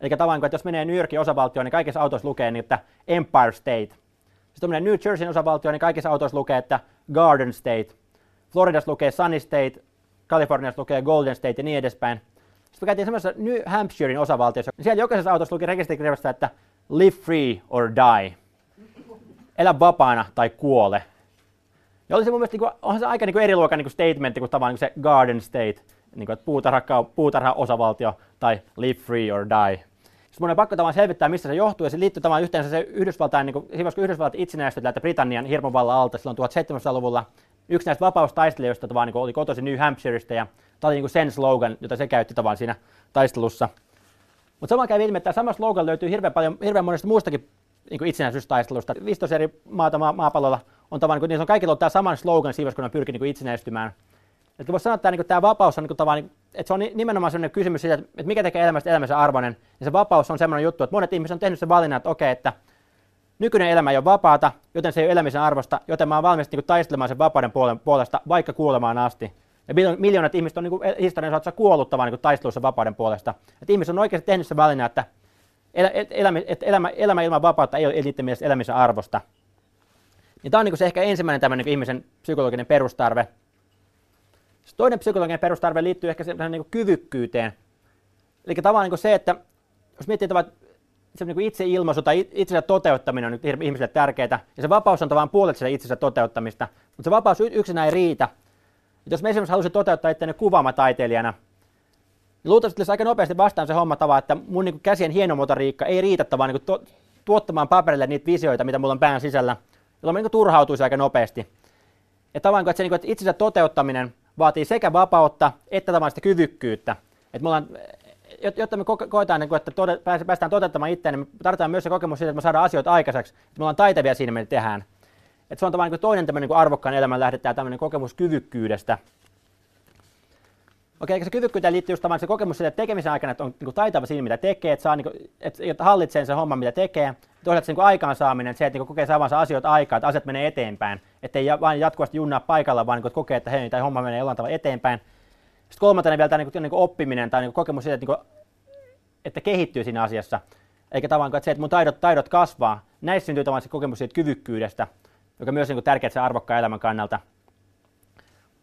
Speaker 5: Eli tavallaan, että jos menee New Yorkin osavaltioon, niin kaikissa autoissa lukee niin, että Empire State. Sitten menee New Jerseyn osavaltioon, niin kaikissa autoissa lukee, että Garden State. Floridassa lukee Sunny State, Kaliforniassa lukee Golden State ja niin edespäin. Sitten me käytiin semmoisessa New Hampshirein osavaltiossa. Siellä jokaisessa autossa luki rekisterikirjassa, että live free or die. Elä vapaana tai kuole. Ja oli se mun mielestä, niin kuin, onhan se aika niin kuin eri luokan niin kuin statementti kuin tavallaan niin se garden state, niin kuin, että puutarha, puutarha osavaltio tai live free or die. Sitten mun on pakko tavallaan selvittää, mistä se johtuu, ja se liittyy tavallaan yhteensä se Yhdysvaltain, niin kuin, kun Yhdysvallat itsenäistyi täältä Britannian hirmuvallan alta silloin 1700-luvulla. Yksi näistä vapaustaistelijoista tavallaan niin kuin, oli kotoisin New Hampshireista, ja Tämä oli niin kuin sen slogan, jota se käytti tavallaan siinä taistelussa. Mutta samaan kävi ilmi, että tämä sama slogan löytyy hirveän, paljon, hirveän monesta muustakin niin kuin itsenäisyystaistelusta. 15 eri maata ma- maapallolla on tavallaan, niin niissä on kaikilla ollut tämä sama slogan siinä, kun ne pyrkii niin itsenäistymään. Että voisi sanoa, että tämä, niin tämä vapaus on niin kuin, niin, että se on nimenomaan sellainen kysymys siitä, että mikä tekee elämästä elämänsä arvoinen. Ja se vapaus on sellainen juttu, että monet ihmiset on tehnyt sen valinnan, että okei, että nykyinen elämä ei ole vapaata, joten se ei ole elämisen arvosta, joten mä oon valmis niin kuin, taistelemaan sen vapauden puolesta vaikka kuolemaan asti. Ja miljoonat ihmiset on niin kuin historian saatossa kuollut niin taistelussa vapauden puolesta. Että ihmiset on oikeasti tehnyt se valinnan, että, elämä, että elämä, elämä ilman vapautta ei ole niiden mielestä elämisen arvosta. Ja tämä on niin se ehkä ensimmäinen tämmöinen niin ihmisen psykologinen perustarve. Se toinen psykologinen perustarve liittyy ehkä semmoiseen niin kyvykkyyteen. Eli tavallaan niin se, että jos miettii tavallaan, se niin itseilmaisu tai itsensä toteuttaminen on nyt ihmisille tärkeää, ja se vapaus on tavallaan puolet sitä itsensä toteuttamista, mutta se vapaus yksinään ei riitä. Et jos me esimerkiksi haluaisin toteuttaa itseäni kuvaamataiteilijana, niin luultavasti tulisi aika nopeasti vastaan se homma tavalla, että mun niin käsien hienomotoriikka ei riitä tavallaan niin to, tuottamaan paperille niitä visioita, mitä mulla on pään sisällä, jolloin niin turhautuisi aika nopeasti. Ja tavallaan, että, se, niin että itsensä toteuttaminen vaatii sekä vapautta että tavallaan sitä kyvykkyyttä. Että mulla on, jotta me koetaan, niin että tode, päästään toteuttamaan itseään, niin me tarvitaan myös se kokemus siitä, että me saadaan asioita aikaiseksi. Että me ollaan taitavia siinä, mitä tehdään. Että se on tavallaan niin toinen tämmöinen niin arvokkaan elämän lähde, tämmöinen kokemus kyvykkyydestä. Okei, okay, se kyvykkyyteen liittyy just se kokemus siitä, että tekemisen aikana, että on niin taitava siinä, mitä tekee, että, saa, niin kuin, että hallitsee sen homman, mitä tekee. Toisaalta se niin aikaansaaminen, se, että niin kokee saavansa asioita aikaa, että asiat menee eteenpäin. Että ei vain jatkuvasti junnaa paikalla, vaan niin kuin, kokee, että hei, tämä homma menee jollain tavalla eteenpäin. Sitten kolmantena vielä tämä niin kuin, niin kuin oppiminen tai niin kuin kokemus siitä, että, niin kuin, että kehittyy siinä asiassa. Eikä tavallaan, että se, että mun taidot, taidot kasvaa. Näissä syntyy tavallaan se kokemus siitä kyvykkyydestä, joka myös on niin tärkeää sen arvokkaan elämän kannalta.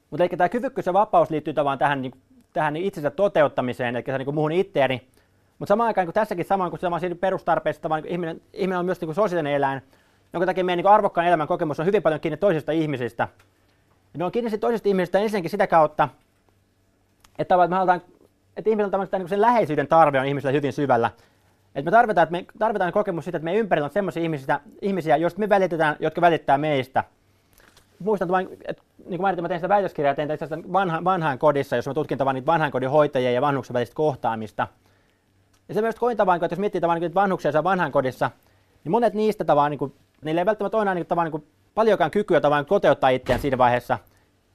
Speaker 5: Mutta tämä kyvykkyys ja vapaus liittyy tavallaan tähän, niin, tähän niin itsensä toteuttamiseen, eli niin muuhun itteeni. Mutta samaan aikaan kuin tässäkin, samoin kuin siinä perustarpeessa, niin ihminen, ihminen on myös niin sosiaalinen eläin, jonka takia meidän niin arvokkaan elämän kokemus on hyvin paljon kiinni toisista ihmisistä. Ja ne on kiinni toisista ihmisistä ensinnäkin sitä kautta, että, me halutaan, että ihmisillä on niin sen läheisyyden tarve on ihmisillä hyvin syvällä. Että me tarvitaan, että me tarvitaan kokemus siitä, että meidän ympärillä on sellaisia ihmisiä, ihmisiä, joista me välitetään, jotka välittää meistä – muistan, että niin kuin mä, mä tein sitä väitöskirjaa, tein tästä vanha, vanhaan kodissa, jos mä tutkin tavan niitä vanhan kodin hoitajia ja vanhuksen välistä kohtaamista. Ja se myös koin tavan, että jos miettii tavan niin vanhuksia siellä vanhan kodissa, niin monet niistä tavan, niin kuin, niillä ei välttämättä ole niin tavan, niin paljonkaan kykyä tavan toteuttaa itseään siinä vaiheessa.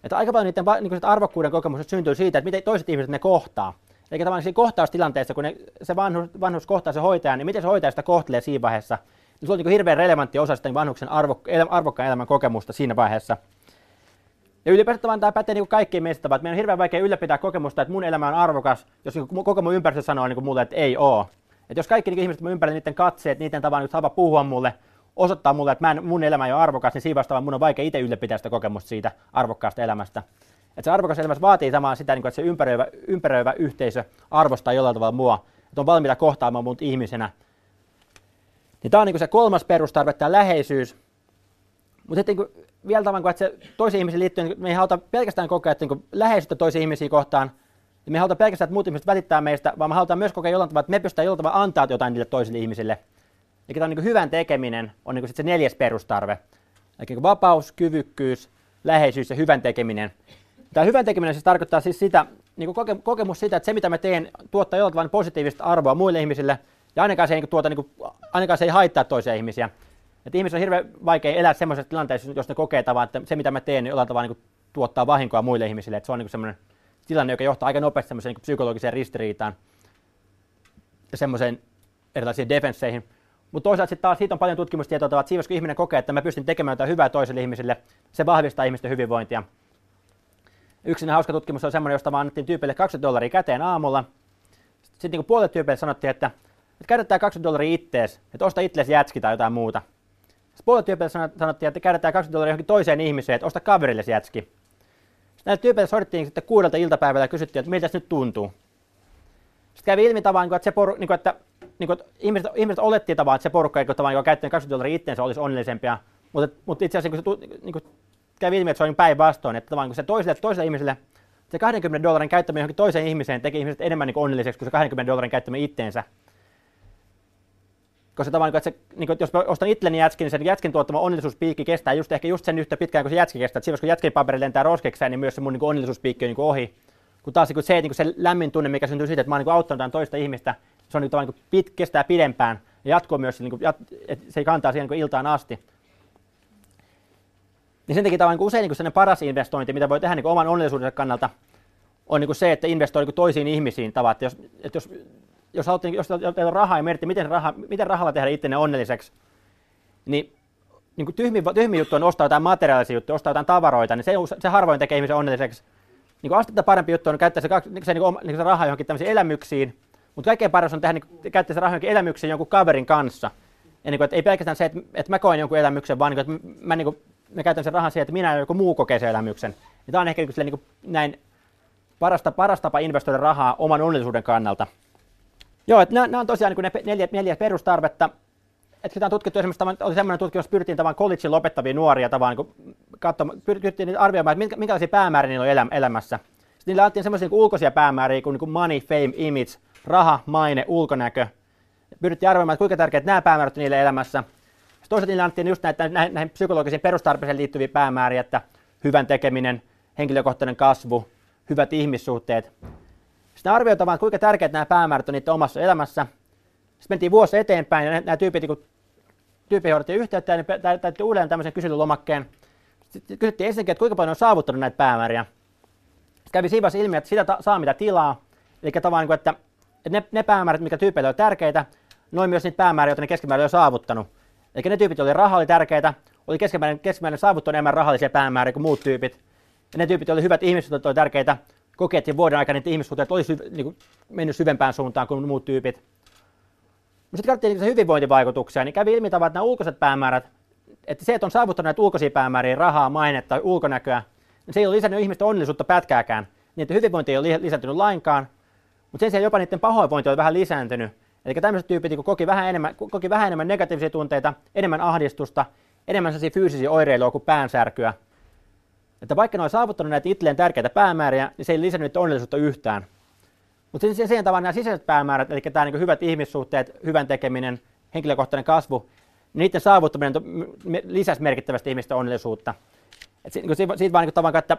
Speaker 5: Että aika paljon niiden niin kuin arvokkuuden kokemus syntyy siitä, että miten toiset ihmiset ne kohtaa. Eli tavallaan siinä kohtaustilanteessa, kun ne, se vanhus, vanhus kohtaa se hoitaja, niin miten se hoitaja sitä kohtelee siinä vaiheessa – niin se on niin hirveän relevantti osa sitä vanhuksen arvo, arvokkaan elämän kokemusta siinä vaiheessa. Ja ylipäätään tämä pätee niin kaikkiin meistä, että meidän on hirveän vaikea ylläpitää kokemusta, että mun elämä on arvokas, jos niin koko mun ympäristö sanoo niin mulle, että ei oo. Että jos kaikki niin ihmiset mun ympärillä, niiden katseet, niiden tavan nyt tapa puhua mulle, osoittaa mulle, että mä en, mun elämä ei ole arvokas, niin siinä vastaavaan mun on vaikea itse ylläpitää sitä kokemusta siitä arvokkaasta elämästä. Että se arvokas elämä vaatii samaan sitä, niin että se ympäröivä, ympäröivä yhteisö arvostaa jollain tavalla mua, että on valmiita kohtaamaan mut ihmisenä niin tämä on niin se kolmas perustarve, tämä läheisyys. Mutta niin vielä tavallaan, että se toisiin ihmisiin liittyen, niin me ei haluta pelkästään kokea että niin läheisyyttä toisiin ihmisiin kohtaan, niin me ei haluta pelkästään, että muut ihmiset välittää meistä, vaan me halutaan myös kokea jollain tavalla, että me pystytään jollain tavalla antaa jotain niille toisille ihmisille. Eli tämä on niin hyvän tekeminen on niin se neljäs perustarve. Eli niin vapaus, kyvykkyys, läheisyys ja hyvän tekeminen. Tämä hyvän tekeminen siis tarkoittaa siis sitä, niin koke, kokemus siitä, että se mitä mä teen tuottaa jollain tavalla positiivista arvoa muille ihmisille – ja ainakaan se ei, tuota, niin kuin, ainakaan se ei haittaa toisia ihmisiä. Et ihmisen on hirveän vaikea elää sellaisessa tilanteessa, jos ne kokee tavan, että se mitä mä teen, niin tavalla niin kuin, tuottaa vahinkoa muille ihmisille. Et se on niin sellainen tilanne, joka johtaa aika nopeasti semmoiseen niin psykologiseen ristiriitaan ja semmoiseen erilaisiin defensseihin. Mutta toisaalta sitten taas siitä on paljon tutkimustietoa, että siinä kun ihminen kokee, että mä pystyn tekemään jotain hyvää toiselle ihmisille, se vahvistaa ihmisten hyvinvointia. Yksi hauska tutkimus on semmoinen, josta vaan annettiin tyypille 20 dollaria käteen aamulla. Sitten niin puolet tyypeille sanottiin, että että käytetään 20 dollaria ittees, että osta itseesi jätski tai jotain muuta. Sitten puolet tyypeille sanottiin, että käytetään 20 dollaria johonkin toiseen ihmiseen, että osta kaverille jätski. Sitten näille tyypeille soitettiin sitten kuudelta iltapäivällä ja kysyttiin, että miltä se nyt tuntuu. Sitten kävi ilmi tavallaan, että, se poru, niin kuin, että niin kuin, että ihmiset, ihmiset olettiin tavallaan, että se porukka, joka tavallaan, joka käyttänyt 20 dollaria itteensä, olisi onnellisempia. Mutta, mutta itse asiassa kun se niin kuin, kävi ilmi, että se on päinvastoin, että tavallaan kun se toiselle, toiselle ihmiselle se 20 dollarin käyttäminen johonkin toiseen ihmiseen teki ihmiset enemmän niin onnelliseksi kuin se 20 dollarin käyttäminen itteensä koska tavallaan, että, se, niin kuin, jos mä ostan itselleni jätskin, niin sen jätskin tuottama onnellisuuspiikki kestää just, ehkä just sen yhtä pitkään kuin se jätski kestää. silloin kun jätskin paperi lentää roskekseen, niin myös se mun niin onnellisuuspiikki on niin ohi. Kun taas niin se, niin se lämmin tunne, mikä syntyy siitä, että mä oon niin auttanut toista ihmistä, se on niin, niin pit, kestää pidempään ja jatkuu myös, niin kuin, jat, että se kantaa siihen niin iltaan asti. Niin sen takia tavallaan niin usein niin paras investointi, mitä voi tehdä niin oman onnellisuuden kannalta, on niin se, että investoi niin toisiin ihmisiin tavat. Että jos, että jos jos, haluat, jos teillä on rahaa ja mietitte, miten, raha, miten rahalla tehdä ittenne onnelliseksi, niin, niin kuin tyhmi, tyhmi juttu on ostaa jotain materiaalisia juttuja, ostaa jotain tavaroita, niin se, se harvoin tekee ihmisen onnelliseksi. Niin kuin astetta parempi juttu on käyttää se, se, niin kuin, niin se raha johonkin tämmöisiin elämyksiin, mutta kaikkein paras on tehdä, niin, käyttää se raha johonkin elämyksiin jonkun kaverin kanssa. Ja niin kuin, että ei pelkästään se, että, että mä koen jonkun elämyksen, vaan niin kuin, että mä, niin kuin, mä käytän sen rahan siihen, että minä ja joku muu kokee sen elämyksen. Ja tämä on ehkä niin kuin, niin kuin, näin parasta, paras tapa investoida rahaa oman onnellisuuden kannalta. Joo, että nämä, nämä on tosiaan niin ne neljä, neljä perustarvetta. Että sitä on tutkittu esimerkiksi, oli semmoinen tutkimus, pyrittiin tavan collegein lopettavia nuoria tavan, niin katsomaan, pyrittiin arvioimaan, että minkälaisia päämääriä niillä on elämässä. Sitten niille annettiin semmoisia niin ulkoisia päämääriä kuin, niin kuin money, fame, image, raha, maine, ulkonäkö. Pyrittiin arvioimaan, että kuinka tärkeät nämä päämäärät niille elämässä. Sitten toisaalta niille annettiin just näitä, näihin, näihin psykologisiin perustarpeisiin liittyviä päämääriä, että hyvän tekeminen, henkilökohtainen kasvu, hyvät ihmissuhteet. Sitten arvioitamaan, kuinka tärkeät nämä päämäärät on niiden omassa elämässä. Sitten mentiin vuosi eteenpäin ja nämä tyypit, kun tyyppi hoidettiin yhteyttä, niin täytti uudelleen tämmöisen kyselylomakkeen. Sitten kysyttiin ensinnäkin, että kuinka paljon on saavuttanut näitä päämääriä. Sitten kävi siinä ilmi, että sitä saa mitä tilaa. Eli tavallaan, että, että ne, ne päämäärät, mikä tyypeille on tärkeitä, noin myös niitä päämääriä, joita ne keskimäärin on saavuttanut. Eli ne tyypit, joille raha oli tärkeitä, oli keskimäärin, keskimäärin saavuttanut enemmän rahallisia päämääriä kuin muut tyypit. Ja ne tyypit, joille hyvät ihmissuhteet oli tärkeitä, koki, että vuoden aikana niitä ihmissuhteet olisi niin kuin, mennyt syvempään suuntaan kuin muut tyypit. Mutta sitten katsottiin niitä hyvinvointivaikutuksia, niin kävi ilmi tavallaan, että nämä ulkoiset päämäärät, että se, että on saavuttanut näitä ulkoisia päämääriä, rahaa, mainetta, ulkonäköä, niin se ei ole lisännyt ihmisten onnellisuutta pätkääkään. Niin, että hyvinvointi ei ole lisääntynyt lainkaan, mutta sen sijaan jopa niiden pahoinvointi on vähän lisääntynyt. Eli tämmöiset tyypit niin koki vähän, enemmän, koki vähän enemmän negatiivisia tunteita, enemmän ahdistusta, enemmän fyysisiä oireilua kuin päänsärkyä. Että vaikka ne on saavuttanut näitä itselleen tärkeitä päämääriä, niin se ei lisännyt onnellisuutta yhtään. Mutta sen, sen tavan nämä sisäiset päämäärät, eli tämä niin hyvät ihmissuhteet, hyvän tekeminen, henkilökohtainen kasvu, niin niiden saavuttaminen lisäsi merkittävästi ihmisten onnellisuutta. Et siitä, siitä vaan niin tavan, että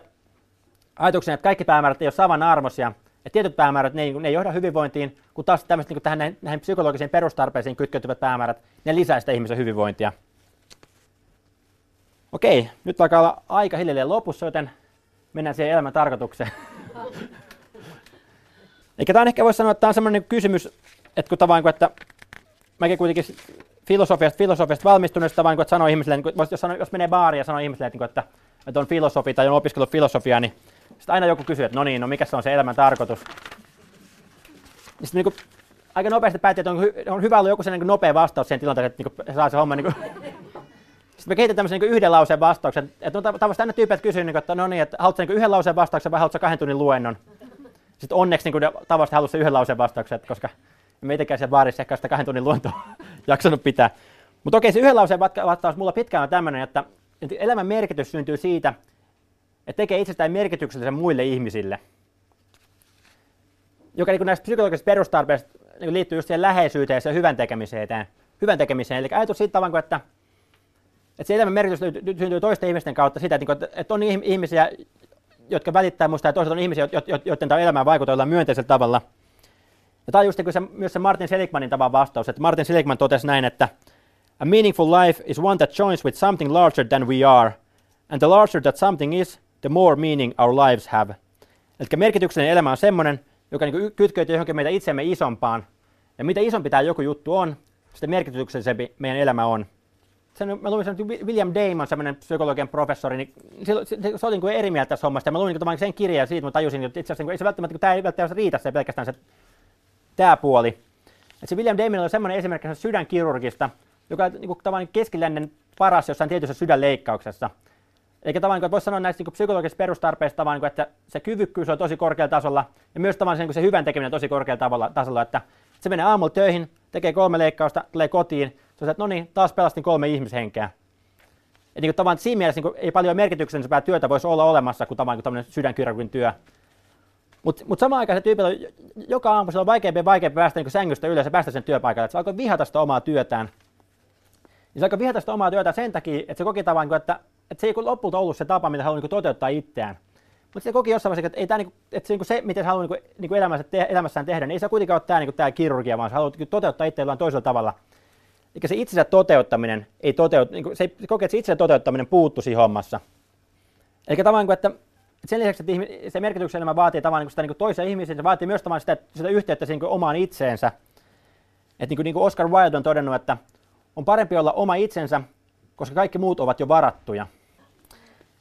Speaker 5: ajatuksena, että kaikki päämäärät ei ole samanarvoisia, että tietyt päämäärät ne ei, ne ei johda hyvinvointiin, kun taas tämmöiset niin tähän näihin, näihin psykologisiin perustarpeisiin kytkeytyvät päämäärät, ne lisää sitä ihmisen hyvinvointia. Okei, nyt alkaa olla aika hiljalleen lopussa, joten mennään siihen elämän tarkoitukseen. Eikä tämä on ehkä voisi sanoa, että tämä on sellainen kysymys, että kun tavallaan, että mäkin kuitenkin filosofiasta, filosofiasta valmistuneesta vaan, että sanoo ihmisille, niin jos, sanoo, jos menee baariin ja sanoo ihmisille, että, että, että on filosofi tai on opiskellut filosofiaa, niin sitten aina joku kysyy, että no niin, no mikä se on se elämän tarkoitus. Niin sitten niin aika nopeasti päätti, että on, hy- on hyvä olla joku sellainen niin nopea vastaus siihen tilanteeseen, että niin saa se homma niin kuin, sitten me kehitetään tämmöisen niin yhden lauseen vastauksen. Että on tavallaan aina tyypit kysyy, niin että no niin, että haluatko niin yhden lauseen vastauksen vai haluatko kahden tunnin luennon? Sitten onneksi niin tavallaan halusi yhden lauseen vastauksen, koska emme itsekään siellä baarissa ehkä sitä kahden tunnin luentoa jaksanut pitää. Mutta okei, se yhden lauseen vastaus mulla pitkään on tämmöinen, että elämän merkitys syntyy siitä, että tekee itsestään merkityksellisen muille ihmisille. Joka niin näistä psykologisista perustarpeista niin liittyy just siihen läheisyyteen ja hyvän tekemiseen. Hyvän tekemiseen. Eli ajatus siitä tavalla, että että se elämän merkitys syntyy toisten ihmisten kautta sitä, että niinku, on ihmisiä, jotka välittää minusta ja toiset on ihmisiä, joiden tämä elämään vaikuttaa myönteisellä tavalla. Ja tämä on just niin se, myös se Martin Seligmanin tavan vastaus, että Martin Seligman totesi näin, että A meaningful life is one that joins with something larger than we are, and the larger that something is, the more meaning our lives have. Eli merkityksellinen elämä on semmoinen, joka niin kytkeytyy johonkin meitä itsemme isompaan. Ja mitä isompi tämä joku juttu on, sitä merkityksellisempi meidän elämä on sen, mä luin sen, William Damon, semmoinen psykologian professori, niin se, se, se, se oli niin eri mieltä tässä hommasta. Mä luin niin sen kirjan ja siitä mä tajusin, että itse asiassa niin ei se välttämättä, tämä ei välttämättä riitä se pelkästään se tämä puoli. Et se William Damon oli semmoinen esimerkki sydänkirurgista, joka niin kuin, tavallaan keskilännen paras jossain tietyssä sydänleikkauksessa. Eikä tavallaan, että voisi sanoa näistä niin psykologisista perustarpeista, tavallaan, niin että se kyvykkyys on tosi korkealla tasolla ja myös tavallaan se, se hyvän tekeminen on tosi korkealla tasolla, että se menee aamulla töihin, tekee kolme leikkausta, tulee kotiin, se on että no niin, taas pelastin kolme ihmishenkeä. Et niin kuin, tavallaan, siinä mielessä niin kuin, ei paljon merkityksellisempää työtä voisi olla olemassa kuin tavallaan tämmöinen sydänkirurgin työ. Mutta mut samaan aikaan se tyypillä on, joka aamu se on vaikeampi ja vaikeampi päästä niin sängystä ylös ja päästä sen työpaikalle. Että se alkoi vihata sitä omaa työtään. Ja se alkoi vihata sitä omaa työtään sen takia, että se koki tavallaan, niinku, että, että se ei lopulta ollut se tapa, mitä haluaa niin toteuttaa itseään. Mutta se koki jossain vaiheessa, että, ei tämä, niin kuin, että se, niin se, miten se haluaa niin elämässään tehdä, niin ei se kuitenkaan ole tämä, niin tämä kirurgia, vaan se haluaa toteuttaa itse toisella tavalla. Eikä se itsensä toteuttaminen ei toteut, niin se ei kokee, että se itsensä toteuttaminen puuttu siinä hommassa. Eli tavallaan, että sen lisäksi, että se merkityksen elämä vaatii tavallaan niin sitä niin toisen ihmisen, se vaatii myös tavallaan sitä, sitä yhteyttä niin omaan itseensä. Että niin niin kuin Oscar Wilde on todennut, että on parempi olla oma itsensä, koska kaikki muut ovat jo varattuja.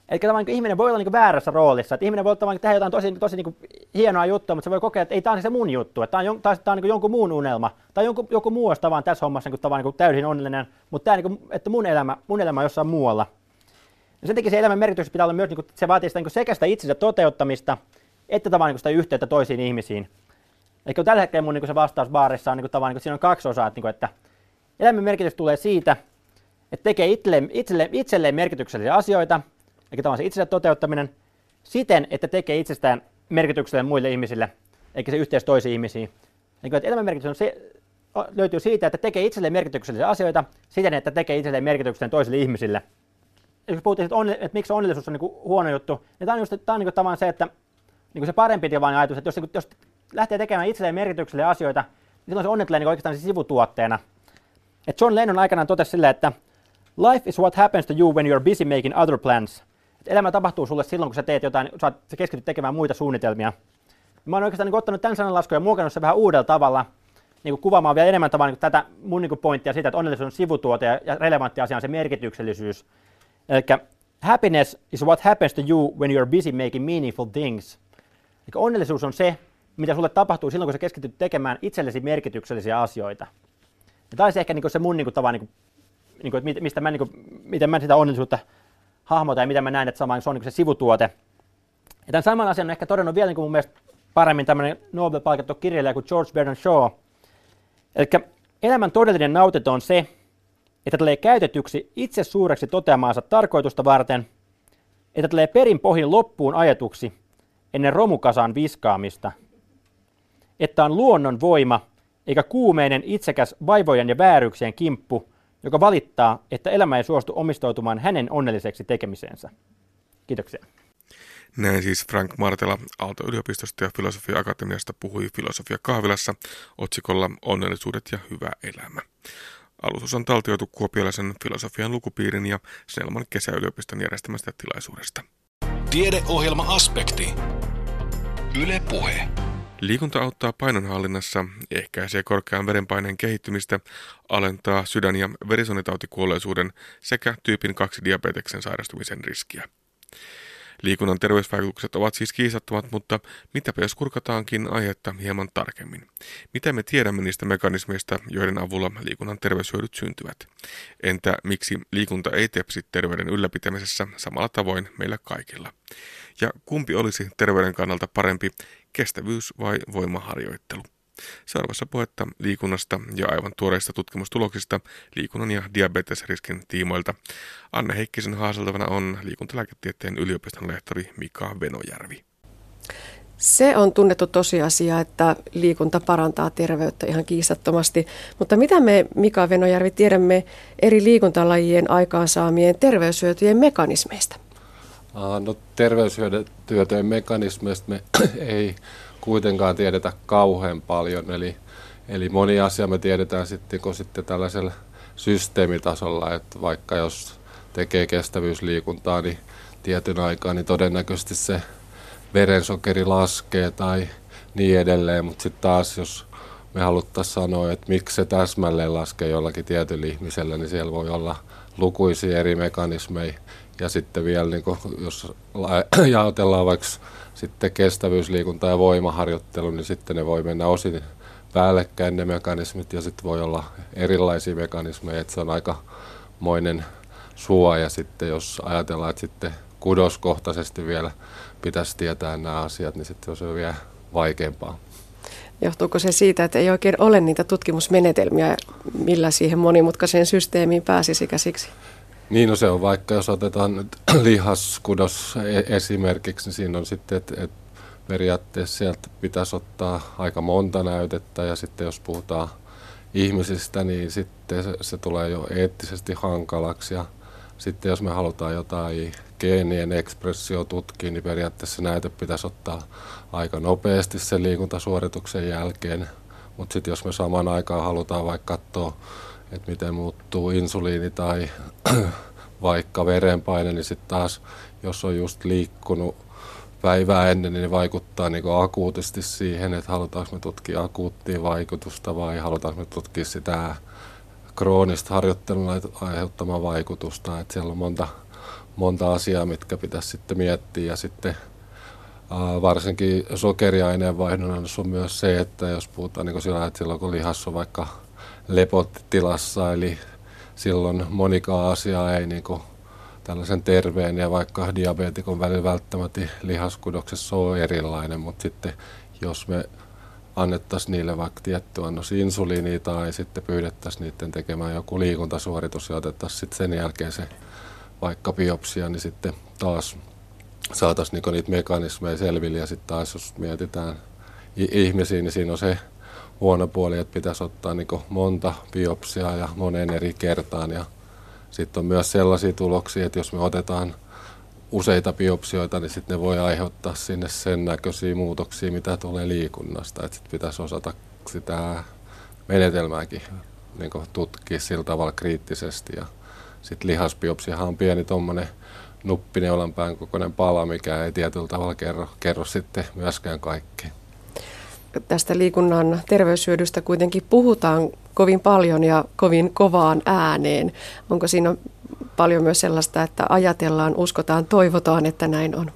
Speaker 5: Eli tavallaan niin ihminen voi olla niin väärässä roolissa, että ihminen voi tavallaan tehdä jotain tosi, tosi niin hienoa juttua, mutta se voi kokea, että ei tämä ole se mun juttu, että tämä on, tämä on niin jonkun muun unelma, tai jonkun, joku muu olisi tavan tässä hommassa niin tavan niin täysin onnellinen, mutta tämä, niin kuin, että mun elämä, mun elämä on jossain muualla. Ja sen takia se elämän merkitys pitää olla myös, niin kuin, se vaatii sitä, niin sekä sitä itsensä toteuttamista, että tavallaan niin sitä yhteyttä toisiin ihmisiin. Eli tällä hetkellä mun niin se vastaus baarissa on niin tavallaan, niin siinä on kaksi osaa, että, niin että elämän merkitys tulee siitä, että tekee itselleen, itselleen merkityksellisiä asioita, eli tavallaan se itsensä toteuttaminen, siten, että tekee itsestään merkityksellinen muille ihmisille, eikä se yhteys toisiin ihmisiin. Eli että elämän merkitys on se, löytyy siitä, että tekee itselleen merkityksellisiä asioita siten, että tekee itselleen merkityksellisen toisille ihmisille. Jos puhuttiin, että, että miksi onnellisuus on niin kuin huono juttu, niin tämä on, just, tämä on niin kuin tavallaan se, että niin kuin se parempi tilanne ajatus, että jos, niin jos lähtee tekemään itselleen merkityksellisiä asioita, niin silloin se onni tulee niin oikeastaan sivutuotteena. Et John Lennon aikanaan totesi sille, että Life is what happens to you when you're busy making other plans. Elämä tapahtuu sulle silloin, kun sä teet jotain, sä, sä keskityt tekemään muita suunnitelmia. Mä oon oikeastaan niin ottanut tämän sananlaskun ja muokannut sen vähän uudella tavalla, niin kuvaamaan vielä enemmän tavalla niin tätä mun niin pointtia siitä, että onnellisuus on sivutuote ja relevantti asia on se merkityksellisyys. Eli happiness is what happens to you when you're busy making meaningful things. Eli onnellisuus on se, mitä sulle tapahtuu silloin, kun sä keskityt tekemään itsellesi merkityksellisiä asioita. Ja tämä olisi ehkä niin se mun niin kuin, niin niin mistä mä, niin kuin, miten mä sitä onnellisuutta hahmotan ja miten mä näen, että sama, se on niin se sivutuote. Ja tämän saman asian on ehkä todennut vielä niin kuin mun mielestä paremmin tämmöinen Nobel-palkittu kirjailija kuin George Bernard Shaw. Eli elämän todellinen nautinto on se, että tulee käytetyksi itse suureksi toteamaansa tarkoitusta varten, että tulee perin pohjin loppuun ajatuksi ennen romukasan viskaamista, että on luonnon voima eikä kuumeinen itsekäs vaivojen ja vääryksien kimppu, joka valittaa, että elämä ei suostu omistautumaan hänen onnelliseksi tekemiseensä. Kiitoksia.
Speaker 2: Näin siis Frank Martela Aalto-yliopistosta ja Filosofia-akatemiasta puhui Filosofia kahvilassa otsikolla Onnellisuudet ja hyvä elämä. Alustus on taltioitu kuopiolaisen filosofian lukupiirin ja Snellman kesäyliopiston järjestämästä tilaisuudesta.
Speaker 1: Tiedeohjelma-aspekti. Yle Puhe.
Speaker 2: Liikunta auttaa painonhallinnassa, ehkäisee korkean verenpaineen kehittymistä, alentaa sydän- ja verisuonitautikuolleisuuden sekä tyypin 2 diabeteksen sairastumisen riskiä. Liikunnan terveysvaikutukset ovat siis kiistattomat, mutta mitäpä jos kurkataankin aihetta hieman tarkemmin? Mitä me tiedämme niistä mekanismeista, joiden avulla liikunnan terveyshyödyt syntyvät? Entä miksi liikunta ei tepsi terveyden ylläpitämisessä samalla tavoin meillä kaikilla? Ja kumpi olisi terveyden kannalta parempi, kestävyys vai voimaharjoittelu? Seuraavassa puhetta liikunnasta ja aivan tuoreista tutkimustuloksista liikunnan ja diabetesriskin tiimoilta. Anne Heikkisen haaseltavana on liikuntalääketieteen yliopiston lehtori Mika Venojärvi.
Speaker 4: Se on tunnettu tosiasia, että liikunta parantaa terveyttä ihan kiistattomasti. Mutta mitä me, Mika Venojärvi, tiedämme eri liikuntalajien aikaansaamien terveyshyötyjen mekanismeista?
Speaker 6: No terveyshyötyjen mekanismeista me ei kuitenkaan tiedetä kauhean paljon. Eli, eli moni asia me tiedetään sitten, kun sitten tällaisella systeemitasolla, että vaikka jos tekee kestävyysliikuntaa, niin tietyn aikaa, niin todennäköisesti se verensokeri laskee tai niin edelleen, mutta sitten taas jos me haluttaisiin sanoa, että miksi se täsmälleen laskee jollakin tietyllä ihmisellä, niin siellä voi olla lukuisia eri mekanismeja. Ja sitten vielä, niin kun, jos jaotellaan vaikka sitten kestävyysliikunta ja voimaharjoittelu, niin sitten ne voi mennä osin päällekkäin ne mekanismit ja sitten voi olla erilaisia mekanismeja, että se on aika moinen suoja sitten, jos ajatellaan, että sitten kudoskohtaisesti vielä pitäisi tietää nämä asiat, niin sitten se on vielä vaikeampaa.
Speaker 4: Johtuuko se siitä, että ei oikein ole niitä tutkimusmenetelmiä, millä siihen monimutkaiseen systeemiin pääsisi käsiksi?
Speaker 6: Niin, no se on vaikka, jos otetaan nyt lihaskudos e- esimerkiksi, niin siinä on sitten, että et periaatteessa sieltä pitäisi ottaa aika monta näytettä ja sitten jos puhutaan ihmisistä, niin sitten se, se tulee jo eettisesti hankalaksi ja sitten jos me halutaan jotain geenien ekspressio tutkia, niin periaatteessa näyte pitäisi ottaa aika nopeasti sen liikuntasuorituksen jälkeen. Mutta sitten jos me samaan aikaan halutaan vaikka katsoa että miten muuttuu insuliini tai vaikka verenpaine, niin sitten taas, jos on just liikkunut päivää ennen, niin vaikuttaa niin akuutisti siihen, että halutaanko me tutkia akuuttia vaikutusta vai halutaanko me tutkia sitä kroonista harjoittelun aiheuttamaa vaikutusta. Että siellä on monta, monta asiaa, mitkä pitäisi sitten miettiä ja sitten varsinkin sokeriaineen vaihdonnassa on myös se, että jos puhutaan niin sillä, että silloin kun lihassa on vaikka lepottilassa, eli silloin monikaan asiaa ei niin kuin tällaisen terveen ja vaikka diabeetikon välillä välttämättä lihaskudoksessa on erilainen, mutta sitten jos me annettaisiin niille vaikka tietty annos insuliinia tai sitten pyydettäisiin niiden tekemään joku liikuntasuoritus ja otettaisiin sitten sen jälkeen se vaikka biopsia, niin sitten taas saataisiin niinku niitä mekanismeja selville ja sitten taas jos mietitään ihmisiä, niin siinä on se huono puoli, että pitäisi ottaa niinku monta biopsiaa ja moneen eri kertaan ja sitten on myös sellaisia tuloksia, että jos me otetaan useita biopsioita, niin sitten ne voi aiheuttaa sinne sen näköisiä muutoksia, mitä tulee liikunnasta. Että sitten pitäisi osata sitä menetelmääkin niin tutkia sillä tavalla kriittisesti. Ja sitten lihasbiopsiahan on pieni tuommoinen nuppineulan pään kokoinen pala, mikä ei tietyllä tavalla kerro, kerro sitten myöskään kaikkea.
Speaker 4: Tästä liikunnan terveyshyödystä kuitenkin puhutaan kovin paljon ja kovin kovaan ääneen. Onko siinä paljon myös sellaista, että ajatellaan, uskotaan, toivotaan, että näin on?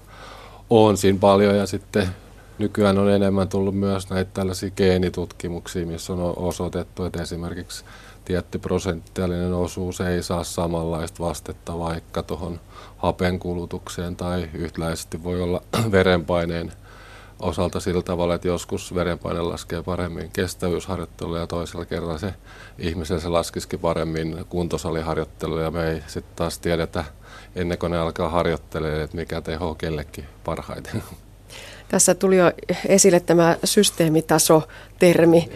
Speaker 6: On siinä paljon ja sitten nykyään on enemmän tullut myös näitä tällaisia geenitutkimuksia, missä on osoitettu, että esimerkiksi tietty prosenttiallinen osuus ei saa samanlaista vastetta vaikka tuohon hapenkulutukseen tai yhtäläisesti voi olla verenpaineen osalta sillä tavalla, että joskus verenpaine laskee paremmin kestävyysharjoittelu ja toisella kerralla se ihmisen se laskisikin paremmin kuntosaliharjoittelu ja me ei sitten taas tiedetä ennen kuin ne alkaa harjoittelemaan, että mikä teho kellekin parhaiten.
Speaker 4: Tässä tuli jo esille tämä systeemitaso-termi.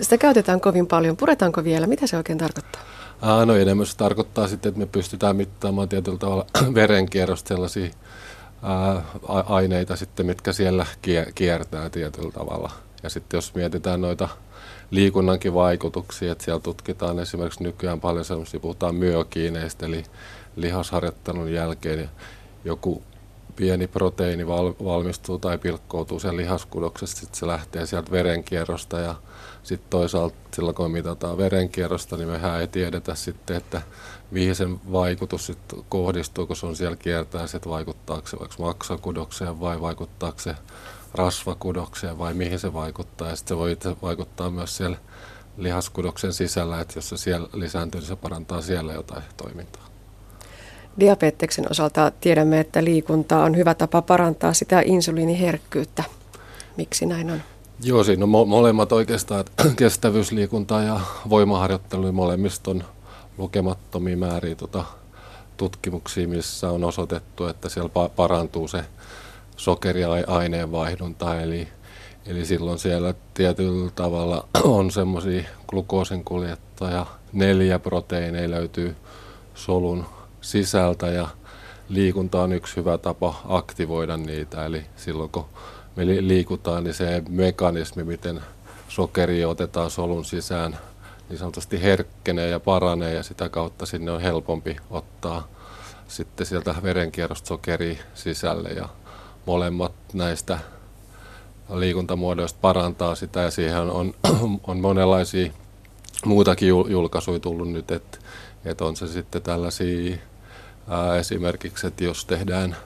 Speaker 4: Sitä käytetään kovin paljon. Puretaanko vielä? Mitä se oikein tarkoittaa?
Speaker 6: no enemmän se tarkoittaa sitten, että me pystytään mittaamaan tietyllä tavalla verenkierrosta sellaisia aineita sitten, mitkä siellä kiertää tietyllä tavalla. Ja sitten jos mietitään noita liikunnankin vaikutuksia, että siellä tutkitaan esimerkiksi nykyään paljon sellaisia, puhutaan myokiineistä, eli lihasharjoittelun jälkeen joku pieni proteiini valmistuu tai pilkkoutuu sen lihaskudoksesta, sitten se lähtee sieltä verenkierrosta ja sitten toisaalta silloin kun mitataan verenkierrosta, niin mehän ei tiedetä sitten, että mihin sen vaikutus sitten kohdistuu, kun se on siellä kiertää, että vaikuttaako se vaikka maksakudokseen vai vaikuttaako se rasvakudokseen vai mihin se vaikuttaa. Ja sitten se voi vaikuttaa myös siellä lihaskudoksen sisällä, että jos se siellä lisääntyy, niin se parantaa siellä jotain toimintaa.
Speaker 4: Diabeteksen osalta tiedämme, että liikunta on hyvä tapa parantaa sitä insuliiniherkkyyttä. Miksi näin on?
Speaker 6: Joo, siinä on mo- molemmat oikeastaan, kestävyysliikunta ja voimaharjoittelu, molemmista on lukemattomia määriä tota, tutkimuksia, missä on osoitettu, että siellä pa- parantuu se sokeriaineenvaihdunta, eli, eli silloin siellä tietyllä tavalla on semmoisia glukoosin kuljettaja, neljä proteiineja löytyy solun sisältä ja liikunta on yksi hyvä tapa aktivoida niitä, eli silloin kun me liikutaan, niin se mekanismi, miten sokeri otetaan solun sisään, niin sanotusti herkkenee ja paranee ja sitä kautta sinne on helpompi ottaa sitten sieltä verenkierrosta sokeri sisälle. Ja molemmat näistä liikuntamuodoista parantaa sitä ja siihen on, on monenlaisia muutakin julkaisuja tullut nyt, että, että on se sitten tällaisia ää, esimerkiksi, että jos tehdään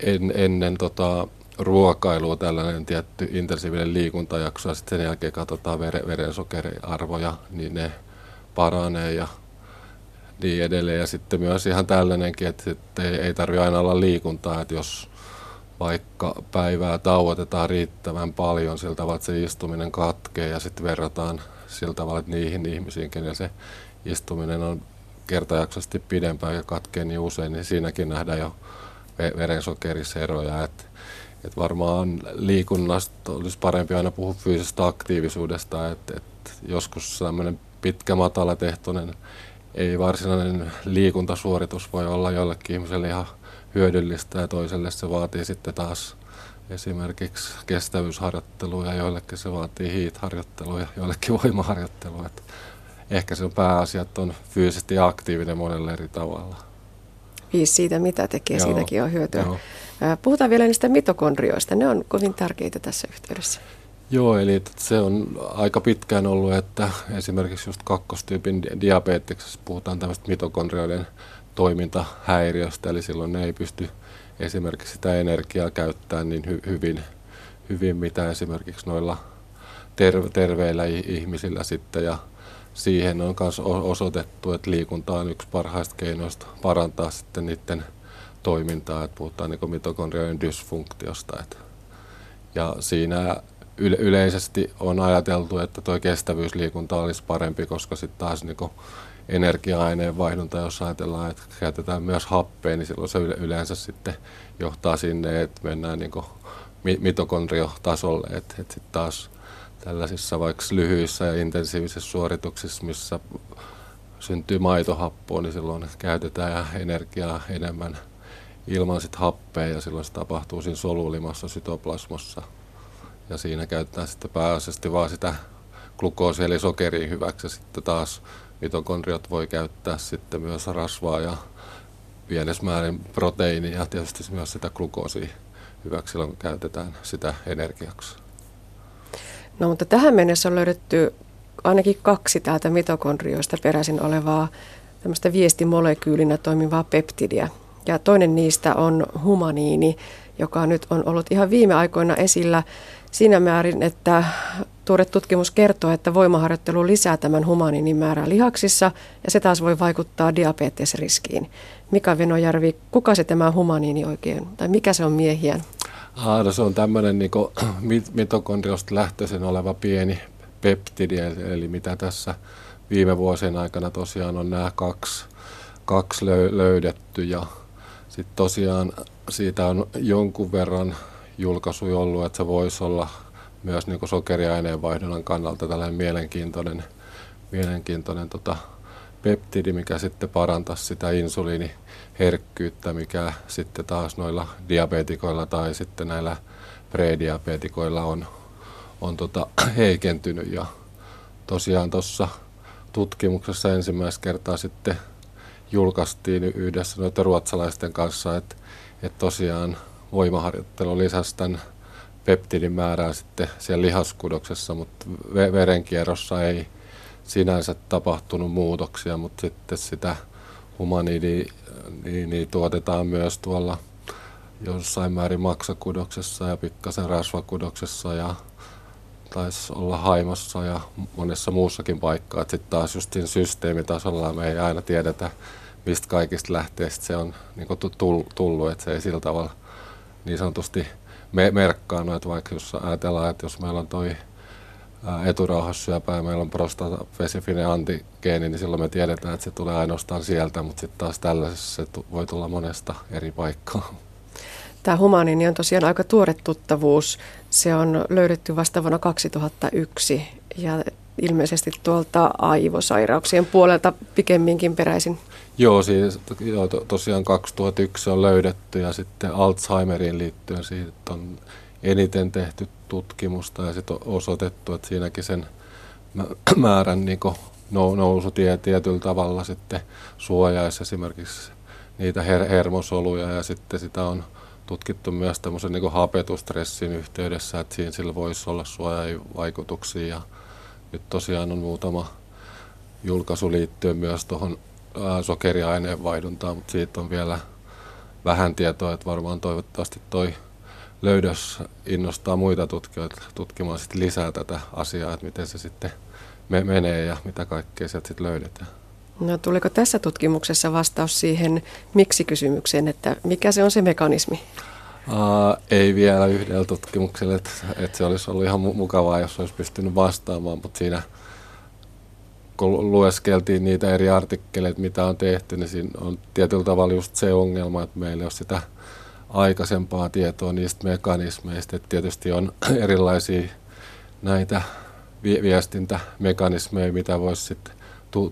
Speaker 6: en, ennen tota, ruokailua tällainen tietty intensiivinen liikuntajakso ja sitten sen jälkeen katsotaan veren, verensokeriarvoja, niin ne paranee ja niin edelleen. Ja sitten myös ihan tällainenkin, että, että ei, ei tarvitse aina olla liikuntaa, että jos vaikka päivää tauotetaan riittävän paljon sillä tavalla, että se istuminen katkee ja sitten verrataan sillä tavalla, että niihin ihmisiin, kenellä se istuminen on kertajaksoisesti pidempään ja katkee niin usein, niin siinäkin nähdään jo verensokeriseroja. Että et varmaan liikunnasta olisi parempi aina puhua fyysisestä aktiivisuudesta, että et joskus sellainen pitkä matalatehtoinen ei varsinainen liikuntasuoritus voi olla jollekin ihmiselle ihan hyödyllistä ja toiselle se vaatii sitten taas esimerkiksi kestävyysharjoittelua ja joillekin se vaatii hiitharjoittelua ja joillekin voimaharjoittelua. Että ehkä se on pääasia, että on fyysisesti aktiivinen monella eri tavalla.
Speaker 4: Viisi siitä, mitä tekee, Joo. siitäkin on hyötyä. Joo. Puhutaan vielä niistä mitokondrioista. Ne on kovin tärkeitä tässä yhteydessä.
Speaker 6: Joo, eli se on aika pitkään ollut, että esimerkiksi just kakkostyypin diabeteksessa puhutaan tämmöistä mitokondrioiden toimintahäiriöstä, eli silloin ne ei pysty esimerkiksi sitä energiaa käyttämään niin hy- hyvin, hyvin, mitä esimerkiksi noilla terve- terveillä ihmisillä sitten, ja siihen on myös osoitettu, että liikunta on yksi parhaista keinoista parantaa sitten niiden toimintaa, että puhutaan niin mitokondrioiden dysfunktiosta. Että. Ja siinä yle- yleisesti on ajateltu, että tuo kestävyysliikunta olisi parempi, koska sitten taas niin energia-aineen vaihdunta, jos ajatellaan, että käytetään myös happea, niin silloin se yleensä sitten johtaa sinne, että mennään niin mitokondriotasolle, että, että sitten taas tällaisissa vaikka lyhyissä ja intensiivisissä suorituksissa, missä syntyy maitohappoa, niin silloin käytetään energiaa enemmän ilman sit happea ja silloin se tapahtuu siinä solulimassa sytoplasmassa. Ja siinä käytetään sitten pääasiassa vaan sitä glukoosia eli sokeria hyväksi. Ja sitten taas mitokondriot voi käyttää sitten myös rasvaa ja pienessä määrin proteiinia ja tietysti myös sitä glukoosia hyväksi silloin kun käytetään sitä energiaksi.
Speaker 4: No mutta tähän mennessä on löydetty ainakin kaksi täältä mitokondrioista peräisin olevaa tämmöistä viestimolekyylinä toimivaa peptidiä. Ja toinen niistä on humaniini, joka nyt on ollut ihan viime aikoina esillä siinä määrin, että tuore tutkimus kertoo, että voimaharjoittelu lisää tämän humaniinin määrää lihaksissa ja se taas voi vaikuttaa diabetesriskiin. Mika Venojärvi, kuka se tämä humaniini oikein, tai mikä se on miehiä?
Speaker 6: Ah, no se on tämmöinen niin mitokondriosta lähtöisin oleva pieni peptidi, eli mitä tässä viime vuosien aikana tosiaan on nämä kaksi, kaksi löydetty ja sitten tosiaan siitä on jonkun verran julkaisu ollut, että se voisi olla myös niin sokeriaineenvaihdunnan kannalta tällainen mielenkiintoinen, mielenkiintoinen tota, peptidi, mikä sitten parantaisi sitä insuliiniherkkyyttä, mikä sitten taas noilla diabetikoilla tai sitten näillä prediabetikoilla on, on tota heikentynyt. Ja tosiaan tuossa tutkimuksessa ensimmäistä kertaa sitten julkaistiin yhdessä noiden ruotsalaisten kanssa, että, että tosiaan voimaharjoittelu lisäsi tämän peptidin määrää sitten siellä lihaskudoksessa, mutta verenkierrossa ei sinänsä tapahtunut muutoksia, mutta sitten sitä humanidia niin, niin tuotetaan myös tuolla jossain määrin maksakudoksessa ja pikkasen rasvakudoksessa ja taisi olla haimossa ja monessa muussakin paikkaa. Sitten taas just siinä systeemitasolla me ei aina tiedetä, mistä kaikista lähteistä se on niin tullut, että se ei sillä tavalla niin sanotusti me- merkkaanut, että vaikka jos ajatellaan, että jos meillä on toi eturauhassyöpä ja meillä on prostatafesifinen antigeeni, niin silloin me tiedetään, että se tulee ainoastaan sieltä, mutta sitten taas tällaisessa se voi tulla monesta eri paikkaa.
Speaker 4: Tämä humaniini on tosiaan aika tuore tuttavuus. Se on löydetty vasta vuonna 2001 ja ilmeisesti tuolta aivosairauksien puolelta pikemminkin peräisin.
Speaker 6: Joo, siis joo, to, tosiaan 2001 on löydetty ja sitten Alzheimeriin liittyen siitä on eniten tehty tutkimusta ja sitten on osoitettu, että siinäkin sen määrän niin nousu tie, tietyllä tavalla sitten suojaisi esimerkiksi niitä her- hermosoluja ja sitten sitä on tutkittu myös tämmöisen niin hapetustressin yhteydessä, että siinä sillä voisi olla suojavaikutuksia. Ja nyt tosiaan on muutama julkaisu liittyen myös tuohon sokeriaineenvaihduntaan, mutta siitä on vielä vähän tietoa, että varmaan toivottavasti toi löydös innostaa muita tutkijoita tutkimaan sitten lisää tätä asiaa, että miten se sitten me menee ja mitä kaikkea sieltä sitten löydetään.
Speaker 4: No tuliko tässä tutkimuksessa vastaus siihen miksi-kysymykseen, että mikä se on se mekanismi?
Speaker 6: Uh, ei vielä yhdellä tutkimuksella, että, että se olisi ollut ihan mukavaa, jos olisi pystynyt vastaamaan, mutta siinä kun lueskeltiin niitä eri artikkeleita, mitä on tehty, niin siinä on tietyllä tavalla just se ongelma, että meillä ei ole sitä aikaisempaa tietoa niistä mekanismeista. Että tietysti on erilaisia näitä viestintämekanismeja, mitä voisi sitten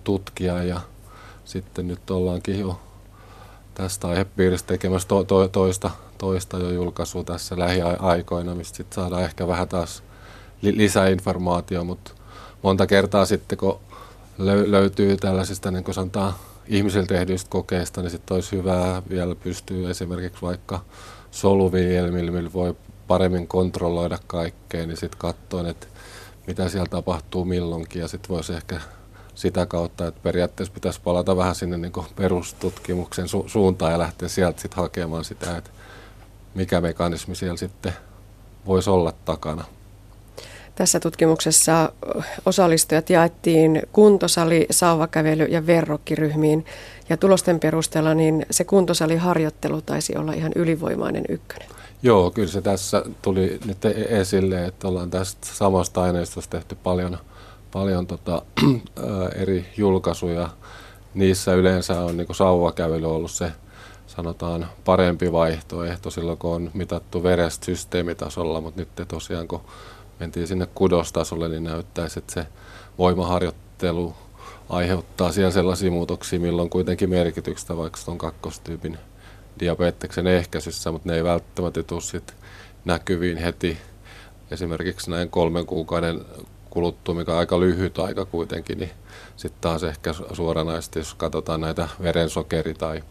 Speaker 6: tutkia ja sitten nyt ollaankin jo tästä aihepiiristä tekemässä to, to, toista, toista jo julkaisua tässä lähiaikoina, mistä sitten saadaan ehkä vähän taas li, lisäinformaatio, mutta monta kertaa sitten kun löytyy tällaisista niin kuin sanotaan, ihmisillä tehdyistä kokeista, niin sitten olisi hyvä vielä pystyä esimerkiksi vaikka soluviljelmillä voi paremmin kontrolloida kaikkea, niin sitten katsoa, että mitä siellä tapahtuu milloinkin ja sitten voisi ehkä sitä kautta, että periaatteessa pitäisi palata vähän sinne niin perustutkimuksen su- suuntaan ja lähteä sieltä sitten hakemaan sitä, että mikä mekanismi siellä sitten voisi olla takana.
Speaker 4: Tässä tutkimuksessa osallistujat jaettiin kuntosali, sauvakävely ja verrokkiryhmiin. Ja tulosten perusteella niin se kuntosaliharjoittelu taisi olla ihan ylivoimainen ykkönen.
Speaker 6: Joo, kyllä se tässä tuli nyt e- esille, että ollaan tästä samasta aineistosta tehty paljon, paljon tota, eri julkaisuja. Niissä yleensä on niin sauvakävely ollut se sanotaan parempi vaihtoehto silloin, kun on mitattu verestä systeemitasolla, mutta nyt tosiaan kun mentiin sinne kudostasolle, niin näyttäisi, että se voimaharjoittelu aiheuttaa siellä sellaisia muutoksia, milloin kuitenkin merkityksestä vaikka on kakkostyypin diabeteksen ehkäisyssä, mutta ne ei välttämättä tule näkyviin heti. Esimerkiksi näin kolmen kuukauden kuluttua, mikä on aika lyhyt aika kuitenkin, niin sitten taas ehkä suoranaisesti, jos katsotaan näitä verensokeri- tai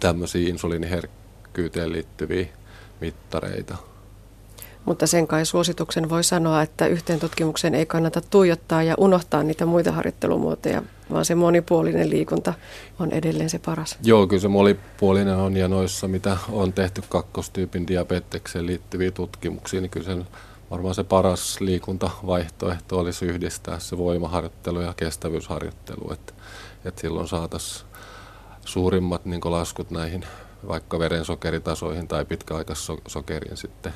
Speaker 6: tämmöisiä insuliiniherkkyyteen liittyviä mittareita.
Speaker 4: Mutta sen kai suosituksen voi sanoa, että yhteen tutkimukseen ei kannata tuijottaa ja unohtaa niitä muita harjoittelumuotoja, vaan se monipuolinen liikunta on edelleen se paras.
Speaker 6: Joo, kyllä se monipuolinen on ja noissa, mitä on tehty kakkostyypin diabetekseen liittyviä tutkimuksia, niin kyllä sen varmaan se paras liikuntavaihtoehto olisi yhdistää se voimaharjoittelu ja kestävyysharjoittelu, että, että silloin saataisiin suurimmat niin laskut näihin vaikka verensokeritasoihin tai pitkäaikaissokeriin sitten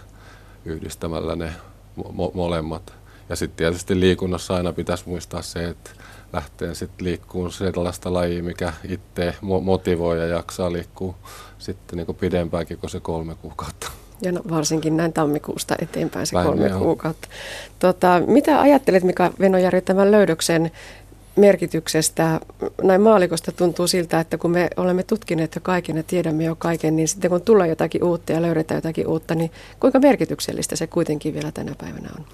Speaker 6: yhdistämällä ne mo- molemmat. Ja sitten tietysti liikunnassa aina pitäisi muistaa se, että lähtee sitten liikkuun sellaista lajia, mikä itse motivoi ja jaksaa liikkua sitten niin pidempäänkin kuin se kolme kuukautta.
Speaker 4: Ja no, varsinkin näin tammikuusta eteenpäin se Näin kolme kuukautta. Tota, mitä ajattelet Mika Venojärvi tämän löydöksen merkityksestä. Näin maalikosta tuntuu siltä, että kun me olemme tutkineet jo kaiken ja tiedämme jo kaiken, niin sitten kun tulee jotakin uutta ja löydetään jotakin uutta, niin kuinka merkityksellistä se kuitenkin vielä tänä päivänä on?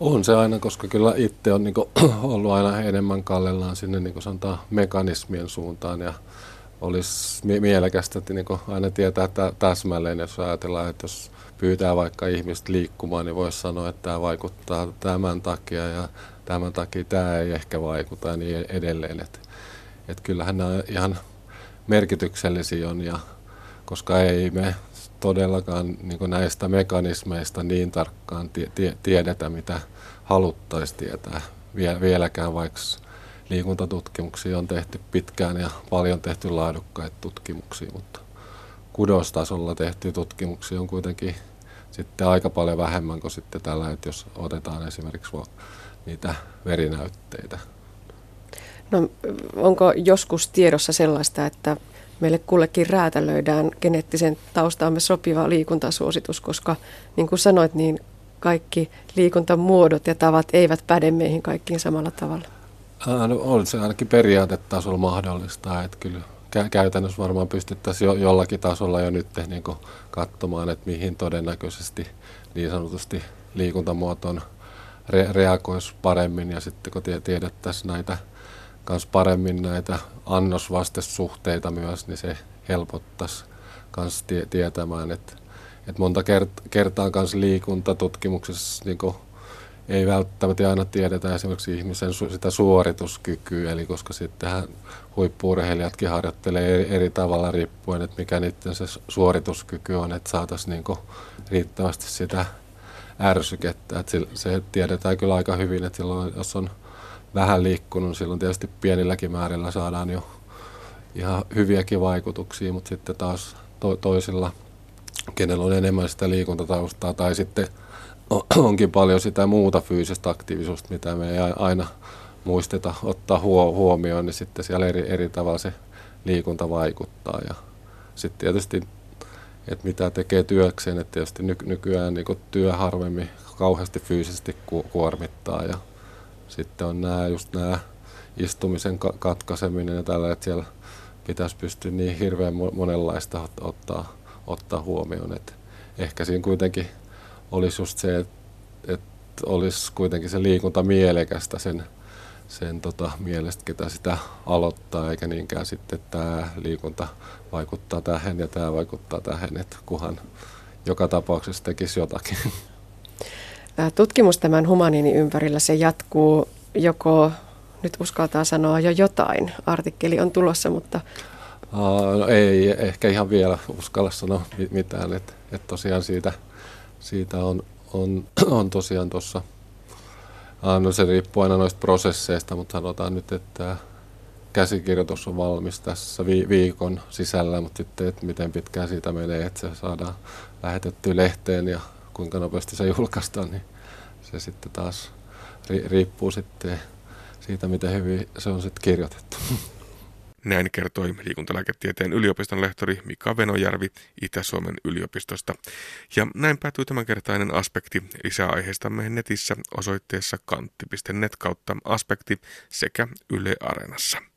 Speaker 6: On se aina, koska kyllä itse on niin kuin, ollut aina enemmän kallellaan sinne niin sanotaan, mekanismien suuntaan ja olisi mielekästä että niin aina tietää että täsmälleen, jos ajatellaan, että jos pyytää vaikka ihmistä liikkumaan, niin voisi sanoa, että tämä vaikuttaa tämän takia ja tämän takia tämä ei ehkä vaikuta niin edelleen. Että et kyllähän nämä ihan merkityksellisiä on, ja, koska ei me todellakaan niin näistä mekanismeista niin tarkkaan tie, tie, tiedetä, mitä haluttaisiin tietää Vie, vieläkään, vaikka liikuntatutkimuksia on tehty pitkään ja paljon tehty laadukkaita tutkimuksia, mutta kudostasolla tehty tutkimuksia on kuitenkin sitten aika paljon vähemmän kuin sitten tällä, että jos otetaan esimerkiksi niitä verinäytteitä.
Speaker 4: No, onko joskus tiedossa sellaista, että meille kullekin räätälöidään geneettisen taustaamme sopiva liikuntasuositus, koska niin kuin sanoit, niin kaikki liikuntamuodot ja tavat eivät päde meihin kaikkiin samalla tavalla.
Speaker 6: No, on se ainakin periaatetasolla mahdollista, että kyllä käytännössä varmaan pystyttäisiin jo, jollakin tasolla jo nyt niin katsomaan, että mihin todennäköisesti niin sanotusti liikuntamuotoon re- reagoisi paremmin. Ja sitten kun tiedettäisiin näitä kans paremmin näitä annosvastesuhteita myös, niin se helpottaisi kans tie- tietämään, että, että monta kert- kertaa kans liikuntatutkimuksessa niin ei välttämättä aina tiedetä esimerkiksi ihmisen su- sitä suorituskykyä, eli koska sittenhän huippuurheilijatkin harjoittelee eri, tavalla riippuen, että mikä niiden se suorituskyky on, että saataisiin niin riittävästi sitä ärsykettä. Että se tiedetään kyllä aika hyvin, että silloin, jos on vähän liikkunut, silloin tietysti pienilläkin määrillä saadaan jo ihan hyviäkin vaikutuksia, mutta sitten taas to- toisilla, kenellä on enemmän sitä liikuntataustaa tai sitten onkin paljon sitä muuta fyysistä aktiivisuutta, mitä me ei aina muisteta ottaa huomioon, niin sitten siellä eri, eri tavalla se liikunta vaikuttaa. Ja sitten tietysti, että mitä tekee työkseen, että tietysti ny, nykyään niin työ harvemmin kauheasti fyysisesti ku, kuormittaa ja sitten on nämä just nämä istumisen katkaiseminen ja tällä, että siellä pitäisi pystyä niin hirveän monenlaista ottaa, ottaa huomioon. että ehkä siinä kuitenkin olisi just se, että, että olisi kuitenkin se liikunta mielekästä sen, sen tota, mielestä, ketä sitä aloittaa, eikä niinkään sitten tämä liikunta vaikuttaa tähän ja tämä vaikuttaa tähän, että kuhan joka tapauksessa tekisi jotakin.
Speaker 4: Tutkimus tämän humaniini ympärillä se jatkuu joko, nyt uskaltaa sanoa jo jotain, artikkeli on tulossa, mutta...
Speaker 6: Uh, no ei ehkä ihan vielä uskalla sanoa mitään, että, että tosiaan siitä – siitä on, on, on tosiaan tuossa No se riippuu aina noista prosesseista, mutta sanotaan nyt, että käsikirjoitus on valmis tässä viikon sisällä, mutta sitten, että miten pitkään siitä menee, että se saadaan lähetettyä lehteen ja kuinka nopeasti se julkaistaan, niin se sitten taas riippuu sitten siitä, miten hyvin se on sitten kirjoitettu.
Speaker 2: Näin kertoi liikuntalääketieteen yliopiston lehtori Mika Venojärvi Itä-Suomen yliopistosta. Ja näin päätyy tämänkertainen aspekti. Lisää aiheistamme netissä osoitteessa kantti.net kautta aspekti sekä Yle Areenassa.